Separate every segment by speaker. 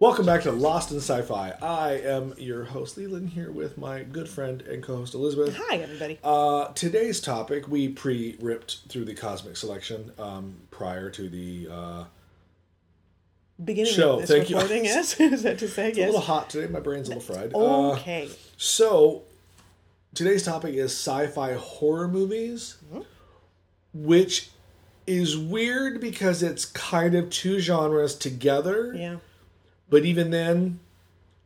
Speaker 1: Welcome back to Lost in Sci-Fi. I am your host Leland here with my good friend and co-host Elizabeth.
Speaker 2: Hi, everybody.
Speaker 1: Uh, today's topic we pre-ripped through the cosmic selection um, prior to the. Uh,
Speaker 2: Beginning
Speaker 1: show,
Speaker 2: of this
Speaker 1: thank you.
Speaker 2: yes. Is that to say?
Speaker 1: it's a little hot today. My brain's a little fried. Uh,
Speaker 2: Okay.
Speaker 1: so today's topic is sci-fi horror movies, which is weird because it's kind of two genres together.
Speaker 2: yeah.
Speaker 1: But even then,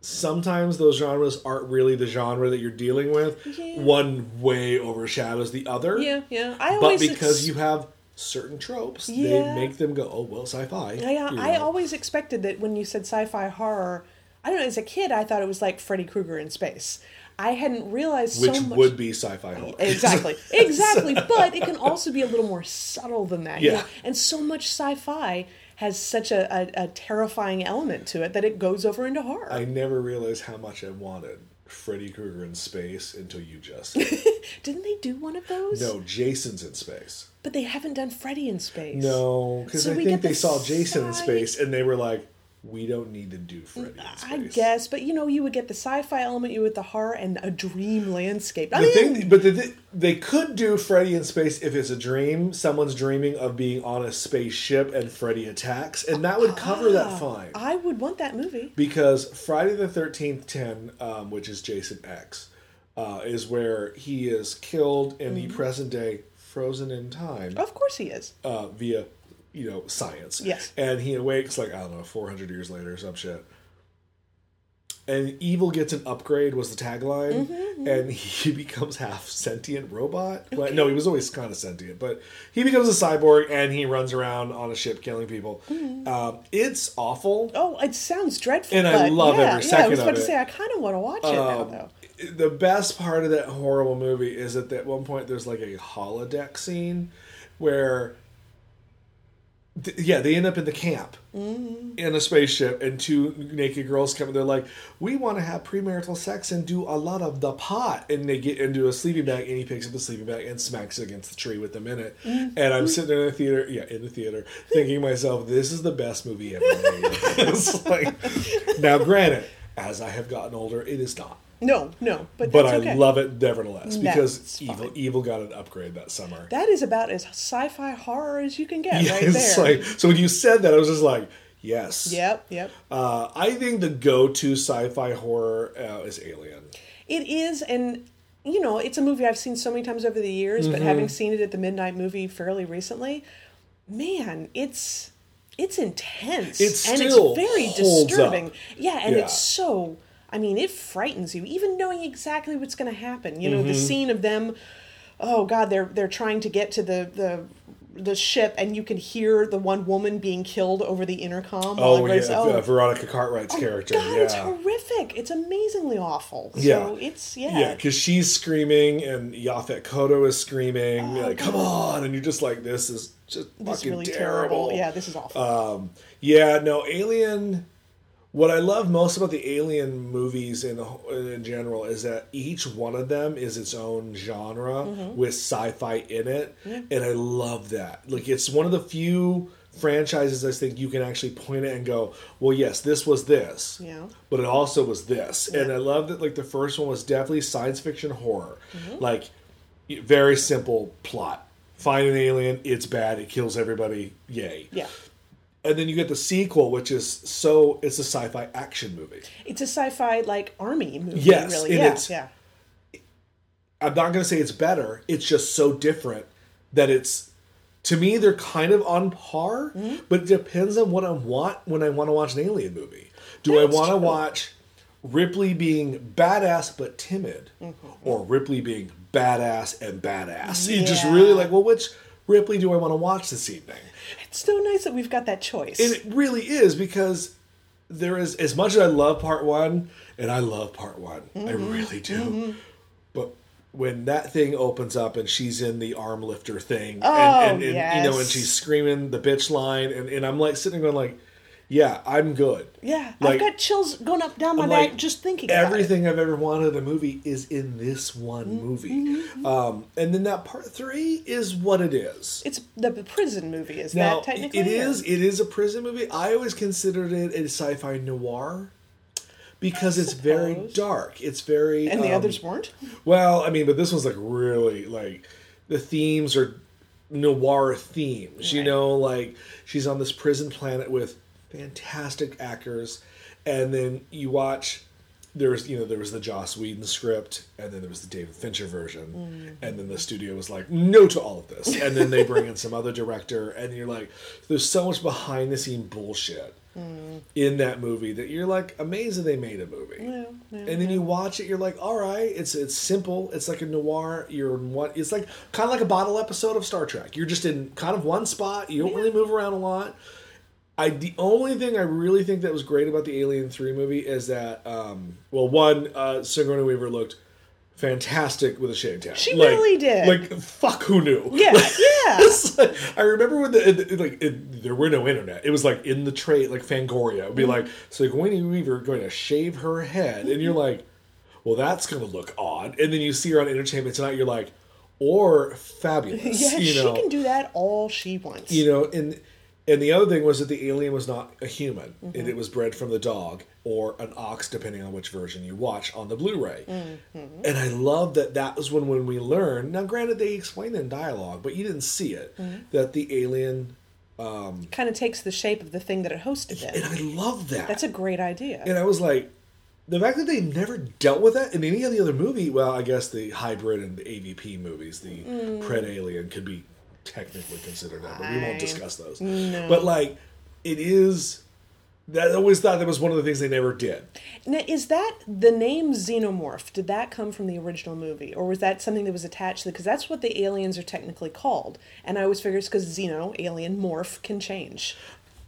Speaker 1: sometimes those genres aren't really the genre that you're dealing with.
Speaker 2: Yeah.
Speaker 1: One way overshadows the other.
Speaker 2: Yeah, yeah. I always But
Speaker 1: because
Speaker 2: ex-
Speaker 1: you have certain tropes,
Speaker 2: Yeah.
Speaker 1: they make them go, oh, well, sci fi.
Speaker 2: Yeah, yeah. I always expected that when you said sci-fi horror, I don't know. As a kid, I thought it was like Freddy Krueger in space. I hadn't realized
Speaker 1: Which
Speaker 2: so much.
Speaker 1: would be sci fi horror.
Speaker 2: Exactly, exactly. but it can also be a little more subtle than that. you
Speaker 1: Yeah.
Speaker 2: know? And so much sci-fi has such a, a, a terrifying element to it that it goes over into horror.
Speaker 1: I never realized how much I wanted Freddy Krueger in space until you just.
Speaker 2: Didn't they do one of those?
Speaker 1: no, Jason's in space.
Speaker 2: But they haven't done Freddy in space.
Speaker 1: No, because
Speaker 2: So
Speaker 1: I think they saw Jason in space and they were like, we don't need to do Freddy in space.
Speaker 2: I guess, but you know, you would get the sci-fi element, you with the horror and a dream landscape. I
Speaker 1: The
Speaker 2: mean,
Speaker 1: thing, but the, thi- they could do Freddy in space if it's a dream. Someone's dreaming of being on a spaceship and Freddy attacks, and that would cover that fine.
Speaker 2: I would want that movie.
Speaker 1: Because Friday the Thirteenth Ten, um, which is Jason X, uh, is where he is killed in
Speaker 2: Mm-hmm.
Speaker 1: the present day, frozen in time
Speaker 2: Of course, he is.
Speaker 1: uh, via you know science.
Speaker 2: Yes.
Speaker 1: and he awakes like I don't know, four hundred years later or some shit. And evil gets an upgrade was the tagline,
Speaker 2: Mm-hmm,
Speaker 1: and he becomes half sentient robot. Well, no, he was always kind of sentient, but he becomes a cyborg and he runs around on a ship killing people.
Speaker 2: Mm-hmm.
Speaker 1: Um, it's awful.
Speaker 2: Oh, it sounds dreadful.
Speaker 1: And I love
Speaker 2: yeah,
Speaker 1: every
Speaker 2: Yeah, I was about to say I kind of want to watch it now,
Speaker 1: Um,
Speaker 2: though.
Speaker 1: the best part of that horrible movie is that at one point there's like a holodeck scene where th- yeah they end up in the camp mm-hmm. in a spaceship and two naked girls come and they're like we want to have premarital sex and do a lot of the pot. And they get into a sleeping bag and he picks up the sleeping bag and smacks it against the tree with them in it. Mm-hmm. And i'm sitting there in the theater yeah in the theater thinking to myself this is the best movie ever made. It's like now granted as i have gotten older it is not
Speaker 2: No, no, but
Speaker 1: but
Speaker 2: that's
Speaker 1: I
Speaker 2: okay.
Speaker 1: love it nevertheless because
Speaker 2: it's
Speaker 1: evil
Speaker 2: fine.
Speaker 1: evil got an upgrade that summer.
Speaker 2: That is about as sci-fi horror as you can get,
Speaker 1: Yeah,
Speaker 2: right
Speaker 1: it's
Speaker 2: there.
Speaker 1: like so when you said that, I was just like, yes.
Speaker 2: Yep, yep.
Speaker 1: Uh, I think the go-to sci-fi horror uh, is Alien.
Speaker 2: It is, and you know, it's a movie I've seen so many times over the years, but
Speaker 1: Mm-hmm.
Speaker 2: having seen it at the midnight movie fairly recently, man, it's it's intense.
Speaker 1: It
Speaker 2: and it's very disturbing.
Speaker 1: up.
Speaker 2: Yeah, and
Speaker 1: Yeah.
Speaker 2: it's so I mean, it frightens you, even knowing exactly what's gonna happen. You know,
Speaker 1: Mm-hmm.
Speaker 2: the scene of them oh god, they're they're trying to get to the the the ship and you can hear the one woman being killed over the intercom
Speaker 1: Oh yeah, uh, Veronica Cartwright's character.
Speaker 2: God,
Speaker 1: yeah.
Speaker 2: it's horrific. It's amazingly awful. So
Speaker 1: Yeah.
Speaker 2: it's yeah.
Speaker 1: Yeah, because she's screaming and Yaphet Kotto is screaming, like, come on. And you're just like, this is just
Speaker 2: Oh, This is
Speaker 1: fucking
Speaker 2: really
Speaker 1: terrible.
Speaker 2: terrible. Yeah, this is awful.
Speaker 1: Um, yeah, no, Alien. What I love most about the Alien movies in in general is that each one of them is its own genre
Speaker 2: Mm-hmm.
Speaker 1: with sci-fi in it, and I love that. Like it's one of the few franchises I think you can actually point it and go, "Well, yes, this was this."
Speaker 2: Yeah.
Speaker 1: But it also was this, and I love that. Like the first one was definitely science fiction horror,
Speaker 2: Mm-hmm.
Speaker 1: like very simple plot. Find an alien, it's bad, it kills everybody, yay
Speaker 2: yeah.
Speaker 1: And then you get the sequel, which is so it's a sci-fi action movie.
Speaker 2: It's a sci-fi like army movie.
Speaker 1: Yes,
Speaker 2: really. Yeah, yeah.
Speaker 1: I'm not going to say it's better. It's just so different that it's to me they're kind of on par,
Speaker 2: Mm-hmm.
Speaker 1: but it depends on what I want when I want to watch an alien movie. Do I
Speaker 2: That's
Speaker 1: want to watch Ripley being badass but timid,
Speaker 2: Mm-hmm.
Speaker 1: or Ripley being badass and badass? You just really like, well, which Ripley do I want to watch this evening?
Speaker 2: It's so nice that we've got that choice.
Speaker 1: And it really is because there is as much as I love part one, and I love part one, I
Speaker 2: Mm-hmm.
Speaker 1: really do. But when that thing opens up and she's in the arm lifter thing,
Speaker 2: Oh,
Speaker 1: and, and, and you know, and she's screaming the bitch line, and, and I'm like sitting there going like, yeah, I'm good.
Speaker 2: Yeah,
Speaker 1: Like-
Speaker 2: I've got chills going up down my
Speaker 1: I'm
Speaker 2: back
Speaker 1: like,
Speaker 2: just thinking about it.
Speaker 1: Everything I've ever wanted in a movie is in this one
Speaker 2: Mm-hmm.
Speaker 1: movie. Um, and then that part three is what it is.
Speaker 2: It's the, prison movie, is
Speaker 1: Now,
Speaker 2: that technically?
Speaker 1: it
Speaker 2: or-
Speaker 1: is it is a prison movie. I always considered it a sci-fi noir because it's very dark. It's very
Speaker 2: And the
Speaker 1: um,
Speaker 2: others weren't?
Speaker 1: Well, I mean, but this one's like really like the themes are noir themes. You know, like she's on this prison planet with fantastic actors, and then you watch. There's you know there was the Joss Whedon script, and then there was the David Fincher version, mm. and then the studio was like no to all of this, and then they bring in some other director, and you're like, there's so much behind the scene bullshit mm. in that movie that you're like amazed that they made a movie.
Speaker 2: Yeah, yeah,
Speaker 1: and then you watch it, you're like, all right, it's it's simple. It's like a noir. You're in one. It's like kind of like a bottle episode of Star Trek. You're just in kind of one spot. You don't really move around a lot. I the only thing I really think that was great about the Alien Three movie is that, um, well, one, uh, Sigourney Weaver looked fantastic with a shaved head.
Speaker 2: She
Speaker 1: Like-
Speaker 2: really did.
Speaker 1: Like fuck, who knew?
Speaker 2: Yeah, yeah.
Speaker 1: Like- I remember when the it, like it, there were no internet. It was like in the trade, like Fangoria. It would be
Speaker 2: Mm-hmm.
Speaker 1: like Sigourney Weaver going to shave her head, and you're like, well, that's going to look odd. And then you see her on Entertainment Tonight. You're like, or fabulous.
Speaker 2: Yeah,
Speaker 1: you
Speaker 2: she
Speaker 1: know,
Speaker 2: can do that all she wants.
Speaker 1: you know, and and the other thing was that the alien was not a human,
Speaker 2: Mm-hmm.
Speaker 1: and it was bred from the dog or an ox, depending on which version you watch on the Blu-ray.
Speaker 2: Mm-hmm.
Speaker 1: And I love that that was when when we learned. Now, granted, they explained in dialogue, but you didn't see it
Speaker 2: Mm-hmm.
Speaker 1: that the alien.
Speaker 2: kind of takes the shape of the thing that it hosted
Speaker 1: And. I love that.
Speaker 2: That's a great idea.
Speaker 1: and I was like, the fact that they never dealt with that in any of the other movie. Well, I guess the hybrid and the AVP movies, the
Speaker 2: Mm.
Speaker 1: Predalien, could be technically considered that, but we won't discuss those. But like, it is. That I always thought that was one of the things they never did.
Speaker 2: Now, is that the name xenomorph? Did that come from the original movie, or was that something that was attached to? Because that's what the aliens are technically called, and I always figured it's because xeno, alien, morph can change.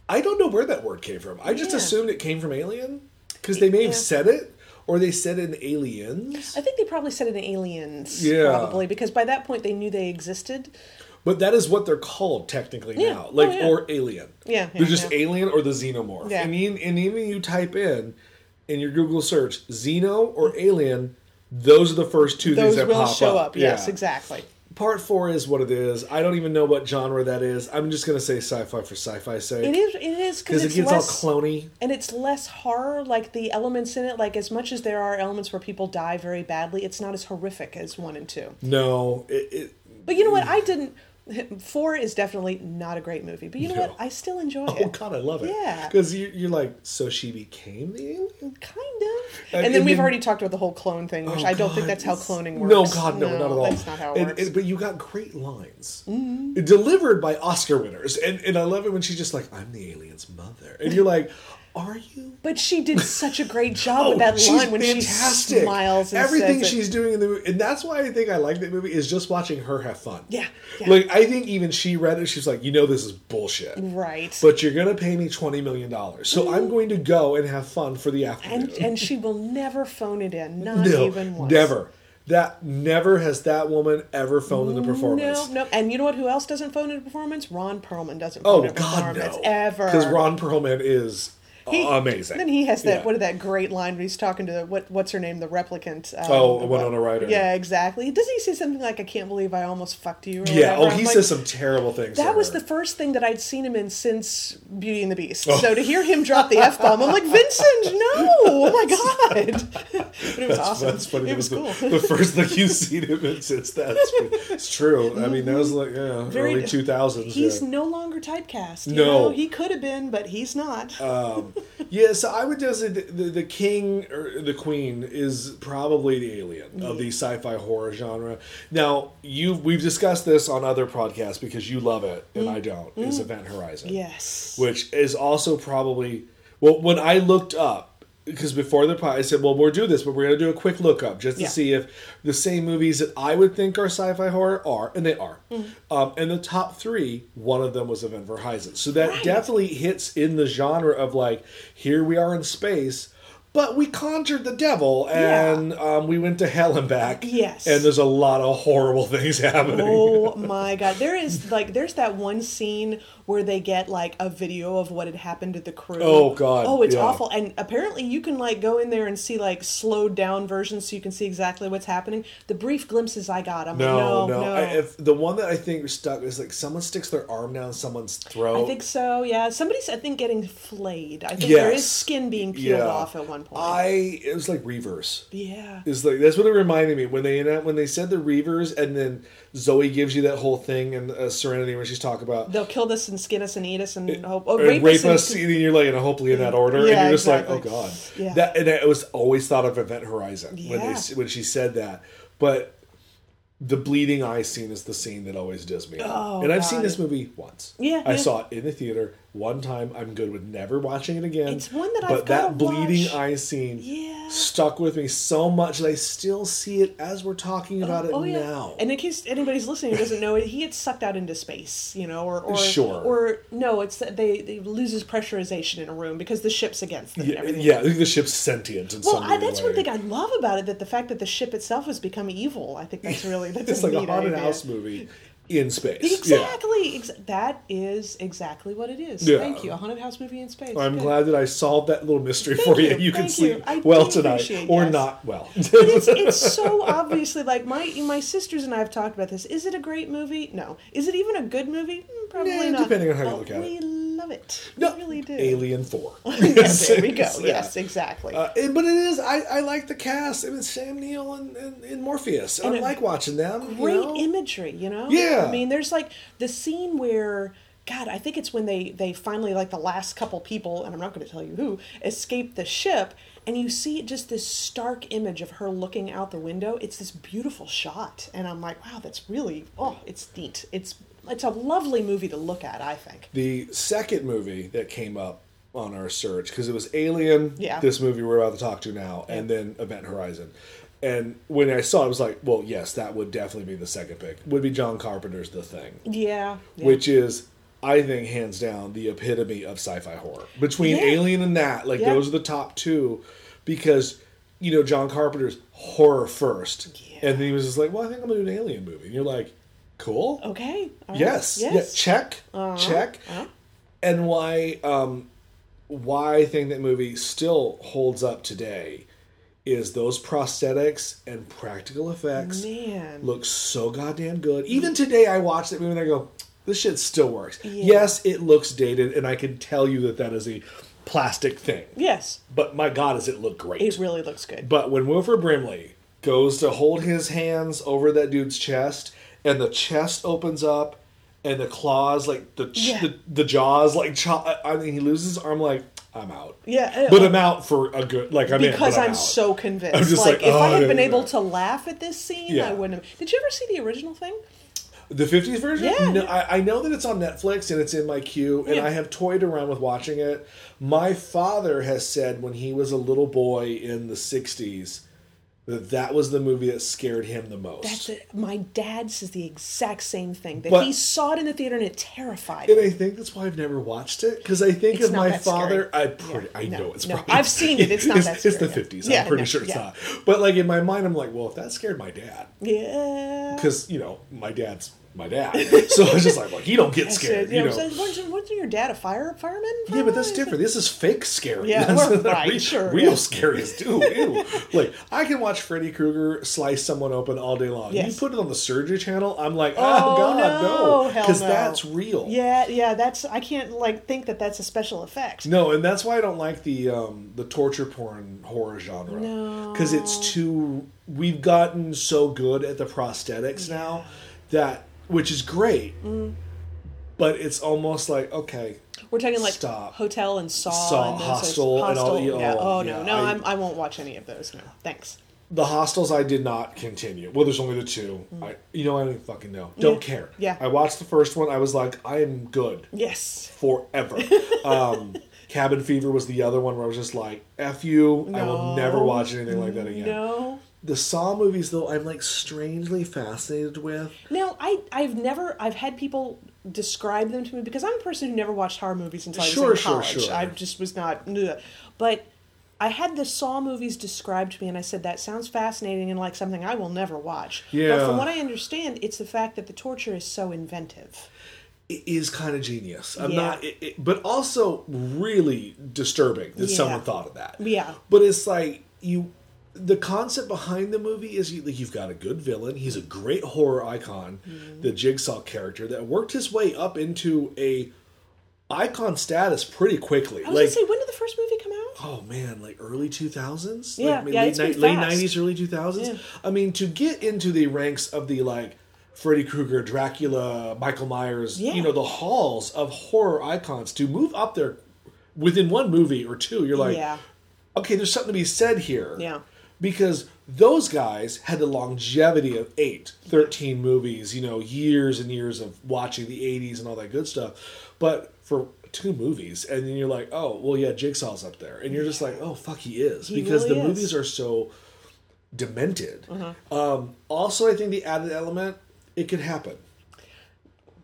Speaker 1: I don't know where that word came from. I just
Speaker 2: Yeah.
Speaker 1: assumed it came from Alien because they may have
Speaker 2: Yeah.
Speaker 1: said it, or they said it in Aliens.
Speaker 2: I think they probably said it in aliens,
Speaker 1: Yeah.
Speaker 2: probably because by that point they knew they existed.
Speaker 1: But that is what they're called technically
Speaker 2: Yeah.
Speaker 1: now, like
Speaker 2: Oh, yeah.
Speaker 1: or alien.
Speaker 2: Yeah,
Speaker 1: they're just
Speaker 2: yeah.
Speaker 1: alien or the xenomorph.
Speaker 2: Yeah.
Speaker 1: And, even, and even you type in in your Google search xeno or alien, those are the first two
Speaker 2: Those
Speaker 1: things that
Speaker 2: will
Speaker 1: pop
Speaker 2: show
Speaker 1: up.
Speaker 2: up. Yes,
Speaker 1: Yeah.
Speaker 2: exactly.
Speaker 1: Part four is what it is. I don't even know what genre that is. I'm just gonna say sci-fi for sci-fi sake
Speaker 2: It is. It is
Speaker 1: because
Speaker 2: because
Speaker 1: it gets
Speaker 2: less,
Speaker 1: all clony.
Speaker 2: and it's less horror. Like the elements in it, like as much as there are elements where people die very badly, it's not as horrific as one and two.
Speaker 1: No, it, it
Speaker 2: But you know what? I didn't. Four is definitely not a great movie, but you know
Speaker 1: No.
Speaker 2: what? I still enjoy
Speaker 1: Oh
Speaker 2: it.
Speaker 1: Oh God, I love it.
Speaker 2: Yeah.
Speaker 1: because you, you're like, so she became the alien.
Speaker 2: Kind of.
Speaker 1: And-
Speaker 2: And, then
Speaker 1: and
Speaker 2: we've
Speaker 1: then-
Speaker 2: already talked about the whole clone thing, which
Speaker 1: Oh,
Speaker 2: I don't think that's how cloning works.
Speaker 1: No, God, no, not at all.
Speaker 2: That's not how it
Speaker 1: And-
Speaker 2: works.
Speaker 1: and- but you got great lines mm-hmm. delivered by Oscar winners, and and I love it when she's just like, "I'm the alien's mother," and you're like, "Are you?"
Speaker 2: but she did such a great job oh, with that
Speaker 1: Oh,
Speaker 2: line when
Speaker 1: fantastic.
Speaker 2: she smiles. And
Speaker 1: Everything
Speaker 2: says it.
Speaker 1: she's doing in the movie, and that's why I think I like that movie is just watching her have fun.
Speaker 2: Yeah, yeah.
Speaker 1: Like I think even she read it, she's like, "You know, this is bullshit."
Speaker 2: right.
Speaker 1: But you're gonna pay me twenty million dollars, so I'm mm. going to go and have fun for the afternoon.
Speaker 2: and and she will never phone it in, not
Speaker 1: no,
Speaker 2: even once.
Speaker 1: never. That never has that woman ever phoned in a performance.
Speaker 2: No, no. And you know what? Who else doesn't phone in a performance? Ron Perlman doesn't oh, phone
Speaker 1: Oh
Speaker 2: in a
Speaker 1: God,
Speaker 2: performance
Speaker 1: no!
Speaker 2: ever.
Speaker 1: Because Ron Perlman is
Speaker 2: He-
Speaker 1: amazing.
Speaker 2: Then he has that
Speaker 1: Yeah.
Speaker 2: what that great line when he's talking to what what's her name, the replicant. Um,
Speaker 1: Oh,
Speaker 2: the-
Speaker 1: Winona Ryder.
Speaker 2: Yeah, exactly. Doesn't he say something like, "I can't believe I almost fucked you"? Or
Speaker 1: Yeah.
Speaker 2: whatever?
Speaker 1: Oh,
Speaker 2: I'm
Speaker 1: he
Speaker 2: like,
Speaker 1: says some terrible things.
Speaker 2: That was
Speaker 1: her.
Speaker 2: the first thing that I'd seen him in since Beauty and the Beast.
Speaker 1: Oh.
Speaker 2: So to hear him drop the f bomb, I'm like, Vincent, no! Oh my god! but it was awesome.
Speaker 1: That's funny.
Speaker 2: It
Speaker 1: That
Speaker 2: was
Speaker 1: the,
Speaker 2: cool.
Speaker 1: the first thing you've seen him in since that. It's, true. I mean, that was like yeah,
Speaker 2: Very-
Speaker 1: early two thousands.
Speaker 2: He's
Speaker 1: Yeah.
Speaker 2: no longer typecast. You
Speaker 1: No.
Speaker 2: know? he could have been, but he's not.
Speaker 1: um, yeah, so I would just say the, the, king or the queen is probably the alien of the sci-fi horror genre. Now, you we've discussed this on other podcasts because you love it and I mm. don't. Is mm. Event Horizon?
Speaker 2: yes.
Speaker 1: which is also probably well when I looked up because before the pod I said, well, we'll do this, but we're gonna do a quick look up just to
Speaker 2: Yeah.
Speaker 1: see if the same movies that I would think are sci-fi horror are, and they are.
Speaker 2: Mm-hmm.
Speaker 1: Um, and the top three, one of them was Event Horizon, so that
Speaker 2: Right.
Speaker 1: definitely hits in the genre of like, here we are in space. But we conjured the devil and um, we went to hell and back.
Speaker 2: Yes.
Speaker 1: And there's a lot of horrible things happening.
Speaker 2: Oh my god. There is like there's that one scene where they get like a video of what had happened to the crew.
Speaker 1: Oh, God,
Speaker 2: Oh, it's
Speaker 1: yeah.
Speaker 2: awful. And apparently you can like go in there and see like slowed down versions so you can see exactly what's happening. The brief glimpses I got, I'm
Speaker 1: No,
Speaker 2: like, no,
Speaker 1: no.
Speaker 2: no.
Speaker 1: I, if the one that I think stuck is like someone sticks their arm down someone's throat.
Speaker 2: I think so, yeah. Somebody's, I think, getting flayed. I think there is skin being peeled
Speaker 1: Yeah.
Speaker 2: off at one point.
Speaker 1: I it was like Reavers.
Speaker 2: yeah.
Speaker 1: Is like that's what it reminded me when they when they said the Reavers and then Zoe gives you that whole thing in uh, Serenity where she's talking about
Speaker 2: They'll kill us and skin us and eat us and hope. Oh,
Speaker 1: and rape,
Speaker 2: and-
Speaker 1: us, and you're like, and hopefully in that order, and
Speaker 2: Yeah,
Speaker 1: you're just
Speaker 2: exactly.
Speaker 1: like, oh god,
Speaker 2: Yeah.
Speaker 1: that and it was always thought of Event Horizon when they when she said that, but the bleeding eye scene is the scene that always does me.
Speaker 2: Oh,
Speaker 1: and I've seen this movie once.
Speaker 2: Yeah,
Speaker 1: I
Speaker 2: yeah.
Speaker 1: saw it in the theater one time. I'm good with never watching it again.
Speaker 2: It's one that I've
Speaker 1: but that bleeding
Speaker 2: watch.
Speaker 1: eye scene
Speaker 2: Yeah.
Speaker 1: stuck with me so much that I still see it as we're talking about it
Speaker 2: Oh yeah,
Speaker 1: now.
Speaker 2: and in case anybody's listening who doesn't know it, he gets sucked out into space, you know, or or
Speaker 1: Sure.
Speaker 2: or no, it's that they, they loses pressurization in a room because the ship's against them. and
Speaker 1: yeah,
Speaker 2: everything.
Speaker 1: yeah, I think the ship's sentient in
Speaker 2: Well, I, that's
Speaker 1: way.
Speaker 2: one thing I love about it. That the fact that the ship itself has become evil. I think that's really that's
Speaker 1: It's like a haunted house movie in space. Yeah.
Speaker 2: Exactly. Ex- that is exactly what it is.
Speaker 1: Yeah.
Speaker 2: Thank you. A haunted house movie in space.
Speaker 1: I'm
Speaker 2: Good.
Speaker 1: glad that I solved that little mystery
Speaker 2: Thank
Speaker 1: for you.
Speaker 2: you,
Speaker 1: You can sleep
Speaker 2: you. I
Speaker 1: well tonight, or
Speaker 2: yes.
Speaker 1: not well.
Speaker 2: But it's, it's so obviously like my my sisters and I have talked about this. Is it a great movie? No. Is it even a good movie? Mm, Probably
Speaker 1: Yeah,
Speaker 2: not.
Speaker 1: depending on how you
Speaker 2: But
Speaker 1: look at it.
Speaker 2: we love it.
Speaker 1: no,
Speaker 2: we really do.
Speaker 1: Alien Four.
Speaker 2: Yeah, there we go.
Speaker 1: Yeah.
Speaker 2: Yes, exactly.
Speaker 1: Uh, it- but it is. I, I like the cast. I mean, Sam Neill and, and, and Morpheus. I
Speaker 2: And a
Speaker 1: like watching them.
Speaker 2: Great
Speaker 1: you know?
Speaker 2: imagery, you know.
Speaker 1: Yeah.
Speaker 2: I mean, there's like the scene where. God, I think it's when they they finally like the last couple people, and I'm not going to tell you who, escape the ship, and you see just this stark image of her looking out the window. It's this beautiful shot, and I'm like, wow, that's really oh, it's neat. It's it's a lovely movie to look at. I think.
Speaker 1: The second movie that came up on our search because it was Alien,
Speaker 2: Yeah.
Speaker 1: this movie we're about to talk to now, and then Event Horizon. And when I saw it, I was like, well, yes, that would definitely be the second pick. Would be John Carpenter's The Thing.
Speaker 2: Yeah. yeah.
Speaker 1: which is I think hands down the epitome of sci-fi horror. Between
Speaker 2: Yeah.
Speaker 1: Alien and that, like
Speaker 2: Yeah.
Speaker 1: those are the top two, because you know John Carpenter's horror first,
Speaker 2: Yeah.
Speaker 1: and then he was just like, "Well, I think I'm gonna do an Alien movie," and you're like, "Cool,
Speaker 2: okay. right.
Speaker 1: yes,
Speaker 2: Yes.
Speaker 1: yeah, check,
Speaker 2: Uh-huh.
Speaker 1: check."
Speaker 2: Uh-huh.
Speaker 1: And why, um, why I think that movie still holds up today is those prosthetics and practical effects
Speaker 2: Man.
Speaker 1: look so goddamn good. Even today, I watch that movie and I go, "This shit still works."
Speaker 2: Yeah.
Speaker 1: Yes, it looks dated, and I can tell you that that is a plastic thing.
Speaker 2: Yes.
Speaker 1: But my God, does it look great?
Speaker 2: It really looks good.
Speaker 1: But when Wilford Brimley goes to hold his hands over that dude's chest, and the chest opens up, and the claws, like the ch-
Speaker 2: Yeah.
Speaker 1: the, the jaws, like cho- I mean, he loses his arm. Like I'm out,
Speaker 2: Yeah.
Speaker 1: but I'm out for a good. Like I'm in,
Speaker 2: because
Speaker 1: but
Speaker 2: I'm, so convinced.
Speaker 1: I'm just
Speaker 2: like,
Speaker 1: like,
Speaker 2: if I
Speaker 1: oh,
Speaker 2: had
Speaker 1: yeah,
Speaker 2: been able to laugh at this scene,
Speaker 1: Yeah.
Speaker 2: I wouldn't have. Did you ever see the original thing?
Speaker 1: The 50s version?
Speaker 2: Yeah,
Speaker 1: No. I, I know that it's on Netflix and it's in my queue, and
Speaker 2: Yeah.
Speaker 1: I have toyed around with watching it. My father has said when he was a little boy in the 60s that that was the movie that scared him the most.
Speaker 2: That's it. My dad says the exact same thing. That
Speaker 1: But-
Speaker 2: he saw it in the theater and it terrified
Speaker 1: and
Speaker 2: him.
Speaker 1: I think that's why I've never watched it because I think
Speaker 2: It's
Speaker 1: of my
Speaker 2: that scary.
Speaker 1: father. I pretty,
Speaker 2: Yeah,
Speaker 1: I
Speaker 2: no,
Speaker 1: know it's
Speaker 2: no.
Speaker 1: probably
Speaker 2: I've seen it. It's not that
Speaker 1: It's the
Speaker 2: scary.
Speaker 1: fifties.
Speaker 2: Yeah,
Speaker 1: I'm pretty
Speaker 2: no,
Speaker 1: sure it's
Speaker 2: yeah.
Speaker 1: not. But like in my mind, I'm like, well, if that scared my dad,
Speaker 2: Yeah.
Speaker 1: because you know my dad's my dad, so I was just like, well, he don't get scared, you
Speaker 2: Yeah,
Speaker 1: know.
Speaker 2: so wasn't, wasn't your dad a fire fireman?
Speaker 1: Yeah, but that's different. This is fake scary.
Speaker 2: Yeah,
Speaker 1: That's
Speaker 2: right,
Speaker 1: real,
Speaker 2: sure,
Speaker 1: real
Speaker 2: yeah.
Speaker 1: scary as do. Ew. like I can watch Freddy Krueger slice someone open all day long.
Speaker 2: Yes.
Speaker 1: You put it on the surgery channel, I'm like, oh,
Speaker 2: Oh,
Speaker 1: god,
Speaker 2: no.
Speaker 1: because
Speaker 2: no.
Speaker 1: that's real.
Speaker 2: Yeah, yeah. That's I can't like think that that's a special effect.
Speaker 1: No, and that's why I don't like the um, the torture porn horror genre.
Speaker 2: No.
Speaker 1: because it's too. We've gotten so good at the prosthetics now that, which is great,
Speaker 2: Mm.
Speaker 1: but it's almost like okay,
Speaker 2: We're talking like
Speaker 1: Stop.
Speaker 2: Hotel and Saw,
Speaker 1: Saw,
Speaker 2: and
Speaker 1: Hostel, and all-
Speaker 2: yeah.
Speaker 1: oh,
Speaker 2: Oh no,
Speaker 1: yeah,
Speaker 2: no,
Speaker 1: I-
Speaker 2: I'm, I won't watch any of those. No, thanks.
Speaker 1: The hostels I did not continue. Well, there's only the two. I, you know, I don't even fucking know. Don't
Speaker 2: Yeah.
Speaker 1: care.
Speaker 2: Yeah.
Speaker 1: I watched the first one. I was like, I am good
Speaker 2: Yes.
Speaker 1: forever. um, Cabin Fever was the other one where I was just like, F you. I will never watch anything like that again.
Speaker 2: No.
Speaker 1: The Saw movies, though, I'm like strangely fascinated with.
Speaker 2: Now, I I've never I've had people describe them to me because I'm a person who never watched horror movies until I was
Speaker 1: Sure,
Speaker 2: in
Speaker 1: sure,
Speaker 2: college.
Speaker 1: sure.
Speaker 2: I just was not, but I had the Saw movies described to me, and I said that sounds fascinating and like something I will never watch. But
Speaker 1: Yeah.
Speaker 2: from what I understand, it's the fact that the torture is so inventive.
Speaker 1: it is kind of genius. I'm
Speaker 2: Yeah.
Speaker 1: not, it, it, but also really disturbing that
Speaker 2: Yeah.
Speaker 1: someone thought of that.
Speaker 2: Yeah.
Speaker 1: But it's like you, the concept behind the movie is you, like you've got a good villain. He's a great horror icon,
Speaker 2: Mm-hmm.
Speaker 1: the Jigsaw character that worked his way up into a icon status pretty quickly.
Speaker 2: I was
Speaker 1: like,
Speaker 2: gonna say, when did the first movie come out?
Speaker 1: oh man, like early two thousands.
Speaker 2: Yeah,
Speaker 1: like,
Speaker 2: yeah,
Speaker 1: late,
Speaker 2: it's
Speaker 1: late nineties, early two thousands.
Speaker 2: Yeah.
Speaker 1: I mean, to get into the ranks of the like Freddy Krueger, Dracula, Michael Myers,
Speaker 2: Yeah.
Speaker 1: you know, the halls of horror icons, to move up there within one movie or two, you're like,
Speaker 2: yeah,
Speaker 1: okay, there's something to be said here.
Speaker 2: Yeah.
Speaker 1: Because those guys had the longevity of 8, 13 movies, you know, years and years of watching the 80s and all that good stuff. But for two movies, and then you're like, oh, well, yeah, Jigsaw's up there. And you're just like, oh, fuck, he is.
Speaker 2: He
Speaker 1: because
Speaker 2: really
Speaker 1: the
Speaker 2: is.
Speaker 1: movies are so demented.
Speaker 2: Uh-huh.
Speaker 1: Um, also, I think the added element, it could happen.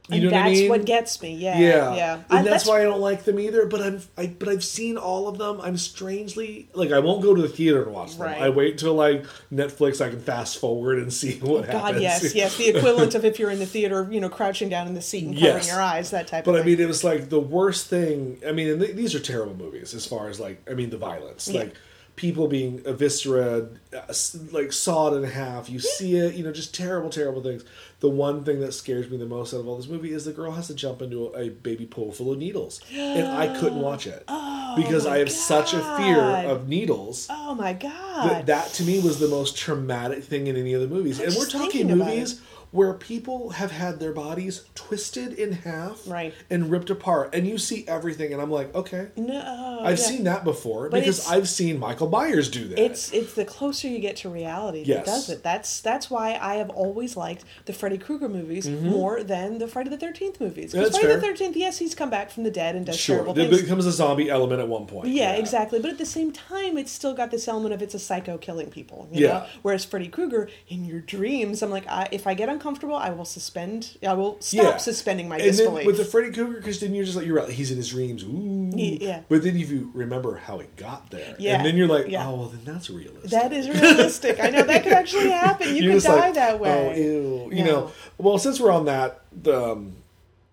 Speaker 1: You
Speaker 2: and
Speaker 1: know
Speaker 2: that's
Speaker 1: what I mean?
Speaker 2: what gets me. Yeah,
Speaker 1: Yeah,
Speaker 2: yeah.
Speaker 1: and
Speaker 2: I-
Speaker 1: that's, why I don't like them either. But I'm, I, but I've seen all of them. I'm strangely like I won't go to the theater and watch them.
Speaker 2: Right.
Speaker 1: I wait till like Netflix. I can fast forward and see oh, what
Speaker 2: God,
Speaker 1: happens.
Speaker 2: yes, yes. The equivalent of if you're in the theater, you know, crouching down in the seat and covering
Speaker 1: Yes.
Speaker 2: your eyes, that type
Speaker 1: But
Speaker 2: of
Speaker 1: But
Speaker 2: I
Speaker 1: mean, it was like the worst thing. I mean, and th- these are terrible movies as far as like I mean the violence,
Speaker 2: Yeah.
Speaker 1: like people being eviscerated, uh, like sawed in half. You see it, you know, just terrible, terrible things. The one thing that scares me the most out of all this movie is the girl has to jump into a, a baby pool full of needles, and I couldn't watch it because I have such a fear
Speaker 2: Oh
Speaker 1: of needles.
Speaker 2: oh my God.
Speaker 1: That, that to me was the most traumatic thing in any of the movies. and we're talking movies where people have had their bodies twisted in half
Speaker 2: Right.
Speaker 1: and ripped apart. And you see everything, and I'm like, okay.
Speaker 2: no,
Speaker 1: I've
Speaker 2: yeah.
Speaker 1: seen that before
Speaker 2: But
Speaker 1: because I've seen Michael Myers do that.
Speaker 2: It's it's the closer you get to reality
Speaker 1: Yes.
Speaker 2: that does it. That's that's why I have always liked the Freddy Krueger movies more than the Friday the Thirteenth movies. Because
Speaker 1: Mm-hmm.
Speaker 2: Friday the. Thirteenth, yes, he's come back from the dead and does
Speaker 1: sure.
Speaker 2: terrible things.
Speaker 1: becomes a zombie element at one point.
Speaker 2: Yeah, exactly. But at the same time, it's still got this element of it's a psycho killing people. You
Speaker 1: Yeah.
Speaker 2: Know? Whereas Freddy Krueger, in your dreams, I'm like, I, if I get uncomfortable, I will suspend. I will stop
Speaker 1: Yeah.
Speaker 2: suspending my
Speaker 1: and
Speaker 2: disbelief.
Speaker 1: with the Freddy Krueger, because then you're just like you're right. He's in his dreams. Ooh.
Speaker 2: yeah.
Speaker 1: But then if you remember how he got there,
Speaker 2: Yeah.
Speaker 1: and then you're like,
Speaker 2: Yeah.
Speaker 1: oh well, then that's realistic.
Speaker 2: that is realistic. I know that could actually happen. You
Speaker 1: You're
Speaker 2: could die
Speaker 1: like,
Speaker 2: that way.
Speaker 1: Oh, ew. You
Speaker 2: No.
Speaker 1: know, well, since we're on that, the, um,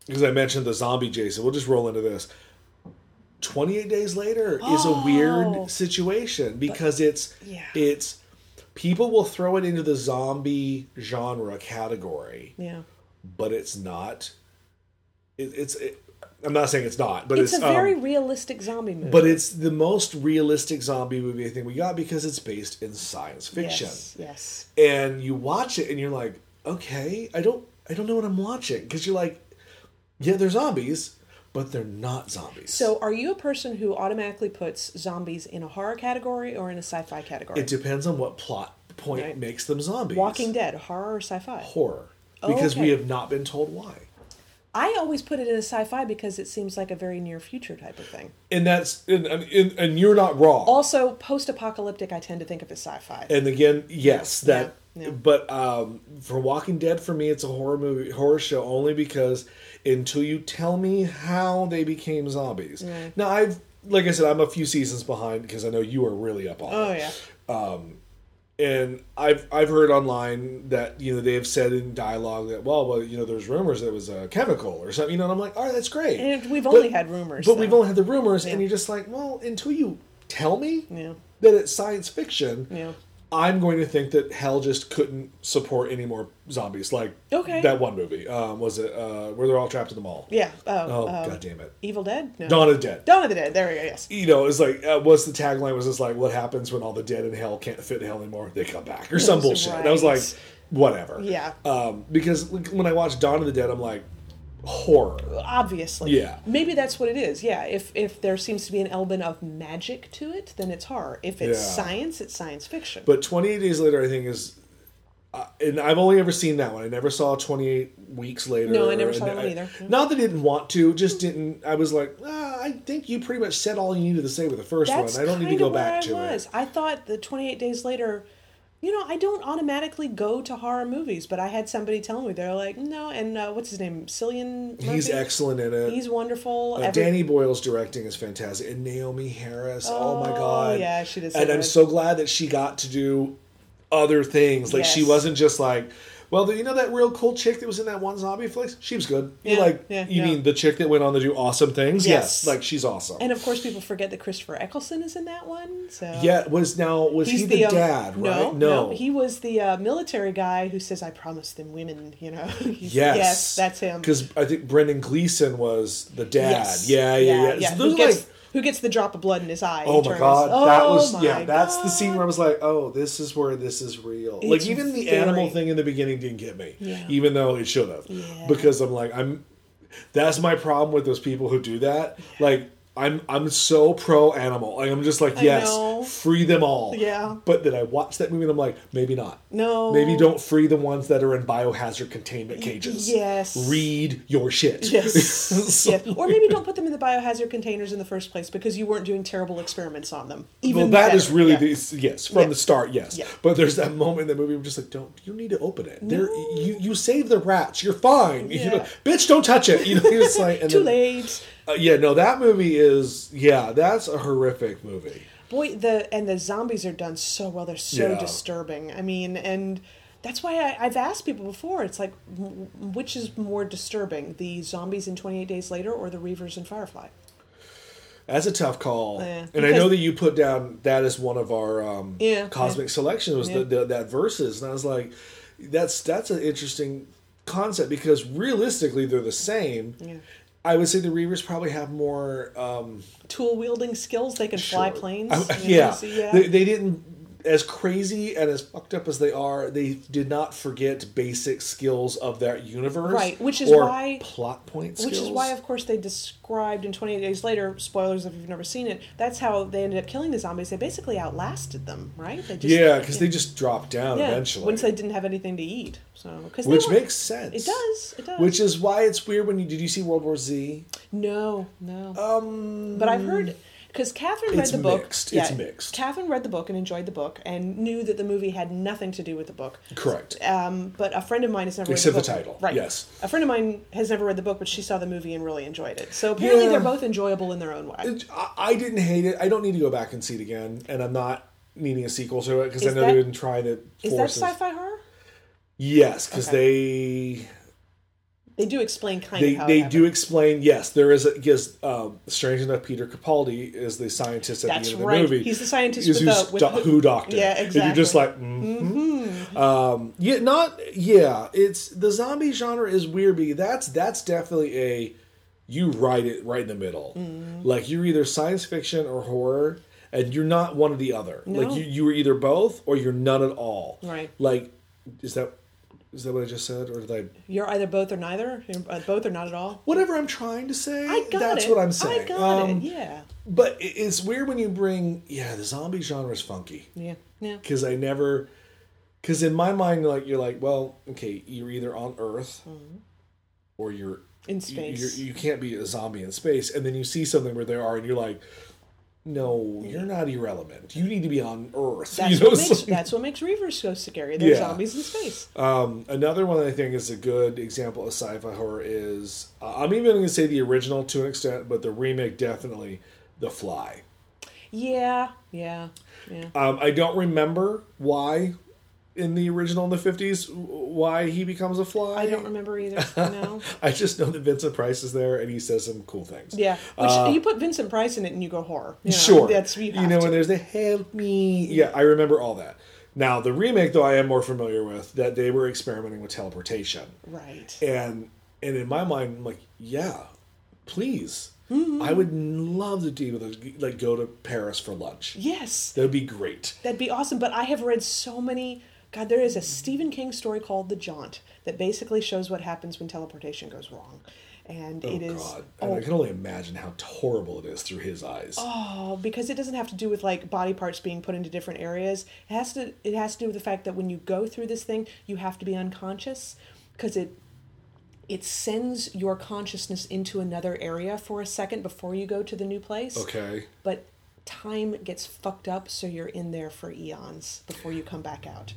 Speaker 1: because I mentioned the zombie Jason, we'll just roll into this. 28 days later is a
Speaker 2: Oh.
Speaker 1: weird situation because it's
Speaker 2: yeah.
Speaker 1: it's people will throw it into the zombie genre category,
Speaker 2: Yeah.
Speaker 1: but it's not. It, it's. It, I'm not saying it's not, but
Speaker 2: It's,
Speaker 1: it's,
Speaker 2: a very
Speaker 1: um,
Speaker 2: realistic zombie movie.
Speaker 1: but it's the most realistic zombie movie I think we got because it's based in science fiction
Speaker 2: Yes. Yes.
Speaker 1: and you watch it and you're like okay i don't i don't know what i'm watching because you're like yeah they're zombies but they're not zombies
Speaker 2: So, are you a person who automatically puts zombies in a horror category or in a sci-fi category?
Speaker 1: it depends on what plot point
Speaker 2: Right.
Speaker 1: makes them zombies
Speaker 2: Walking Dead, horror or sci-fi?
Speaker 1: horror
Speaker 2: Oh,
Speaker 1: because we have not been told why
Speaker 2: I always put it in a sci-fi because it seems like a very near future type of thing.
Speaker 1: and that's and, and, and you're not wrong
Speaker 2: Also, post-apocalyptic, I tend to think of as sci-fi.
Speaker 1: and again yes that
Speaker 2: Yeah, yeah.
Speaker 1: but um for walking dead for me it's a horror movie horror show only because until you tell me how they became zombies now i've like i said i'm a few seasons behind because i know you are really up on it.
Speaker 2: oh
Speaker 1: it
Speaker 2: yeah.
Speaker 1: Um, and i've i've heard online that you know they have said in dialogue that well well you know there's rumors that it was a chemical or something you know and i'm like all right that's great
Speaker 2: And we've
Speaker 1: But-
Speaker 2: only had rumors.
Speaker 1: but we've only had the rumors and you're just like well until you tell me
Speaker 2: Yeah.
Speaker 1: that it's science fiction
Speaker 2: Yeah.
Speaker 1: I'm going to think that hell just couldn't support any more zombies. Like
Speaker 2: Okay.
Speaker 1: that one movie um, was it uh, where they're all trapped in the mall.
Speaker 2: Yeah. Oh,
Speaker 1: Oh
Speaker 2: um,
Speaker 1: god damn it!
Speaker 2: Evil Dead. No.
Speaker 1: Dawn of the Dead.
Speaker 2: Dawn of the Dead. There we go. Yes.
Speaker 1: You know, it's like uh, what's the tagline? Was just like what happens when all the dead in hell can't fit in hell anymore? They come back or some bullshit. And I was like, whatever.
Speaker 2: Yeah.
Speaker 1: Um, because when I watched Dawn of the Dead, I'm like, horror.
Speaker 2: Obviously.
Speaker 1: Yeah.
Speaker 2: Maybe that's what it is. Yeah. If if there seems to be an element of magic to it, then it's horror. If it's
Speaker 1: Yeah.
Speaker 2: science, it's science fiction.
Speaker 1: But 28 Days Later, I think is. Uh, and I've only ever seen that one. I never saw 28 Weeks Later.
Speaker 2: No, I never saw that one either. No.
Speaker 1: Not that I didn't want to, just didn't. I was like, ah, I think you pretty much said all you needed to say with the first
Speaker 2: That's
Speaker 1: one. I don't need to go back
Speaker 2: I
Speaker 1: to
Speaker 2: was.
Speaker 1: it.
Speaker 2: I thought the 28 days later you know, I don't automatically go to horror movies, but I had somebody tell me they're like, no, and uh, what's his name, Cillian. Murphy?
Speaker 1: He's excellent in it.
Speaker 2: He's wonderful.
Speaker 1: Uh,
Speaker 2: Every-
Speaker 1: Danny Boyle's directing is fantastic, and Naomie Harris. Oh, my
Speaker 2: Oh,
Speaker 1: god!
Speaker 2: yeah, she does so
Speaker 1: And I'm so glad that she got to do other things. Like she wasn't just like, well, you know that real cool chick that was in that one zombie flick. She was good. You
Speaker 2: Yeah,
Speaker 1: like,
Speaker 2: yeah,
Speaker 1: you
Speaker 2: yeah.
Speaker 1: mean the chick that went on to do awesome things?
Speaker 2: Yes.
Speaker 1: Yes, like she's awesome.
Speaker 2: And of course, people forget that Christopher Eccleston is in that one. So
Speaker 1: yeah, was now was he the,
Speaker 2: um,
Speaker 1: dad?
Speaker 2: No,
Speaker 1: right?
Speaker 2: no, he was the uh, military guy who says, "I promised them women." You know, He's-
Speaker 1: Yes,
Speaker 2: yes, that's him.
Speaker 1: Because I think Brendan Gleeson was the dad.
Speaker 2: Yes.
Speaker 1: Yeah, yeah, yeah. So
Speaker 2: Who
Speaker 1: those are
Speaker 2: gets,
Speaker 1: like,
Speaker 2: who gets the drop of blood in his eye?
Speaker 1: oh my
Speaker 2: turns-
Speaker 1: god, that
Speaker 2: Oh
Speaker 1: was
Speaker 2: my
Speaker 1: yeah. That's the scene where I was like, oh, this is where this is real. like even the
Speaker 2: very-
Speaker 1: animal thing in the beginning didn't get me,
Speaker 2: Yeah.
Speaker 1: even though it should have.
Speaker 2: Yeah.
Speaker 1: Because I'm like, I'm. That's my problem with those people who do that. Like. I'm I'm so pro animal. Like I'm just like yes, free them all.
Speaker 2: Yeah.
Speaker 1: But then I watch that movie and I'm like maybe not.
Speaker 2: No.
Speaker 1: Maybe don't free the ones that are in biohazard containment cages.
Speaker 2: yes.
Speaker 1: Read your shit.
Speaker 2: Yes.
Speaker 1: So-
Speaker 2: yes. Or maybe don't put them in the biohazard containers in the first place because you weren't doing terrible experiments on them. Even
Speaker 1: well, that
Speaker 2: better.
Speaker 1: is really
Speaker 2: Yeah.
Speaker 1: the yes from
Speaker 2: Yeah.
Speaker 1: the start. Yes,
Speaker 2: Yeah.
Speaker 1: but there's that moment in the movie. I'm just like, don't you need to open it? There, you you save the rats. You're fine. You
Speaker 2: Yeah.
Speaker 1: know, bitch, don't touch it. You know, it's like and
Speaker 2: Too
Speaker 1: then-
Speaker 2: late.
Speaker 1: Uh, yeah, no, that movie is yeah, that's a horrific movie.
Speaker 2: Boy, the and the zombies are done so well. They're so
Speaker 1: Yeah.
Speaker 2: disturbing. I mean, and that's why I, I've asked people before. It's like, which is more disturbing, the zombies in Twenty Eight Days Later or the Reavers in Firefly?
Speaker 1: That's a tough call,
Speaker 2: Yeah,
Speaker 1: and I know that you put down that as one of our um,
Speaker 2: Yeah,
Speaker 1: cosmic selections was
Speaker 2: Yeah.
Speaker 1: the, the, that verses, and I was like, that's that's an interesting concept because realistically they're the same. I would say the Reavers probably have more. Um,
Speaker 2: Tool wielding skills. They can fly planes.
Speaker 1: I- yeah.
Speaker 2: yeah.
Speaker 1: They, they didn't as crazy and as fucked up as they are. They did not forget basic skills of that universe,
Speaker 2: Right, which is why-
Speaker 1: plot point
Speaker 2: Which is why, of course, they described in 28 Days Later, spoilers if you've never seen it, that's how they ended up killing the zombies. They basically outlasted them, right? They just,
Speaker 1: yeah, because they just dropped down
Speaker 2: yeah,
Speaker 1: eventually,
Speaker 2: Once they didn't have anything to eat. So, cause
Speaker 1: which makes sense.
Speaker 2: It does. It does.
Speaker 1: Which is why it's weird when you did you see World War Z?
Speaker 2: No, no.
Speaker 1: Um,
Speaker 2: but I've heard because Catherine read
Speaker 1: It's
Speaker 2: the book.
Speaker 1: mixed. It's mixed.
Speaker 2: Catherine read the book and enjoyed the book and knew that the movie had nothing to do with the book.
Speaker 1: correct.
Speaker 2: Um, but a friend of mine has never
Speaker 1: Except
Speaker 2: read
Speaker 1: the
Speaker 2: the book.
Speaker 1: title,
Speaker 2: Right.
Speaker 1: yes.
Speaker 2: A friend of mine has never read the book, but she saw the movie and really enjoyed it. So apparently
Speaker 1: Yeah.
Speaker 2: they're both enjoyable in their own way.
Speaker 1: I, I didn't hate it. I don't need to go back and see it again, and I'm not needing a sequel to it because I know
Speaker 2: that-
Speaker 1: they've been trying to
Speaker 2: Is that sci-fi horror?
Speaker 1: Yes, because
Speaker 2: Okay.
Speaker 1: they
Speaker 2: They do explain kind
Speaker 1: they
Speaker 2: of how
Speaker 1: they do explain yes there is a because um, strange enough peter capaldi is the scientist at
Speaker 2: That's
Speaker 1: the end of the
Speaker 2: right.
Speaker 1: movie
Speaker 2: He's the scientist
Speaker 1: He's
Speaker 2: with the- with
Speaker 1: do-
Speaker 2: who-
Speaker 1: who doctor
Speaker 2: Yeah,
Speaker 1: and you're just like mm um yeah not yeah it's the zombie genre is weird because that's that's definitely a you write it right in the middle
Speaker 2: Mm-hmm.
Speaker 1: like you're either science fiction or horror and you're not one or the other
Speaker 2: No.
Speaker 1: like you you are either both or you're none at all
Speaker 2: Right.
Speaker 1: like is that is that what i just said or did i
Speaker 2: You're either both or neither. You're uh, both or not at all.
Speaker 1: whatever I'm trying to say.
Speaker 2: I got
Speaker 1: that's
Speaker 2: it.
Speaker 1: what I'm saying.
Speaker 2: I got
Speaker 1: Um,
Speaker 2: it. Yeah.
Speaker 1: But it's weird when you bring yeah the zombie genre is funky
Speaker 2: Yeah. Yeah.
Speaker 1: because I never because in my mind like you're like well okay you're either on Earth or you're
Speaker 2: Mm-hmm. In space.
Speaker 1: You're, you can't be a zombie in space, and then you see something where they are, and you're like. No, you're not irrelevant. You need to be on Earth.
Speaker 2: That's
Speaker 1: you know,
Speaker 2: what makes that's what makes Reavers so scary. They're
Speaker 1: Yeah.
Speaker 2: zombies in space.
Speaker 1: Um, another one I think is a good example of sci-fi horror is uh, I'm even going to say the original to an extent, but the remake definitely, The Fly.
Speaker 2: Yeah. Yeah. Yeah.
Speaker 1: Um, I don't remember why in the original in the 50s why he becomes a fly.
Speaker 2: I don't remember either. No.
Speaker 1: I just know that Vincent Price is there and he says some cool things.
Speaker 2: Yeah. Which you put Vincent Price in it and you go horror. You know,
Speaker 1: Uh, sure.
Speaker 2: That's you,
Speaker 1: you know,
Speaker 2: to.
Speaker 1: when there's the help me. Yeah, I remember all that. Now the remake, though, I am more familiar with that they were experimenting with teleportation.
Speaker 2: Right.
Speaker 1: and and in my mind I'm like yeah please
Speaker 2: Mm-hmm.
Speaker 1: i would love to do with like go to paris for lunch
Speaker 2: Yes.
Speaker 1: that would be great
Speaker 2: That'd be awesome. But I have read so many. God, there is a Stephen King story called The Jaunt that basically shows what happens when teleportation goes wrong. And
Speaker 1: oh
Speaker 2: it is.
Speaker 1: god and i can only imagine how horrible it is through his eyes
Speaker 2: Oh, because it doesn't have to do with like body parts being put into different areas. It has to it has to do with the fact that when you go through this thing, you have to be unconscious because it it sends your consciousness into another area for a second before you go to the new place.
Speaker 1: okay
Speaker 2: But time gets fucked up so you're in there for eons before you come back out.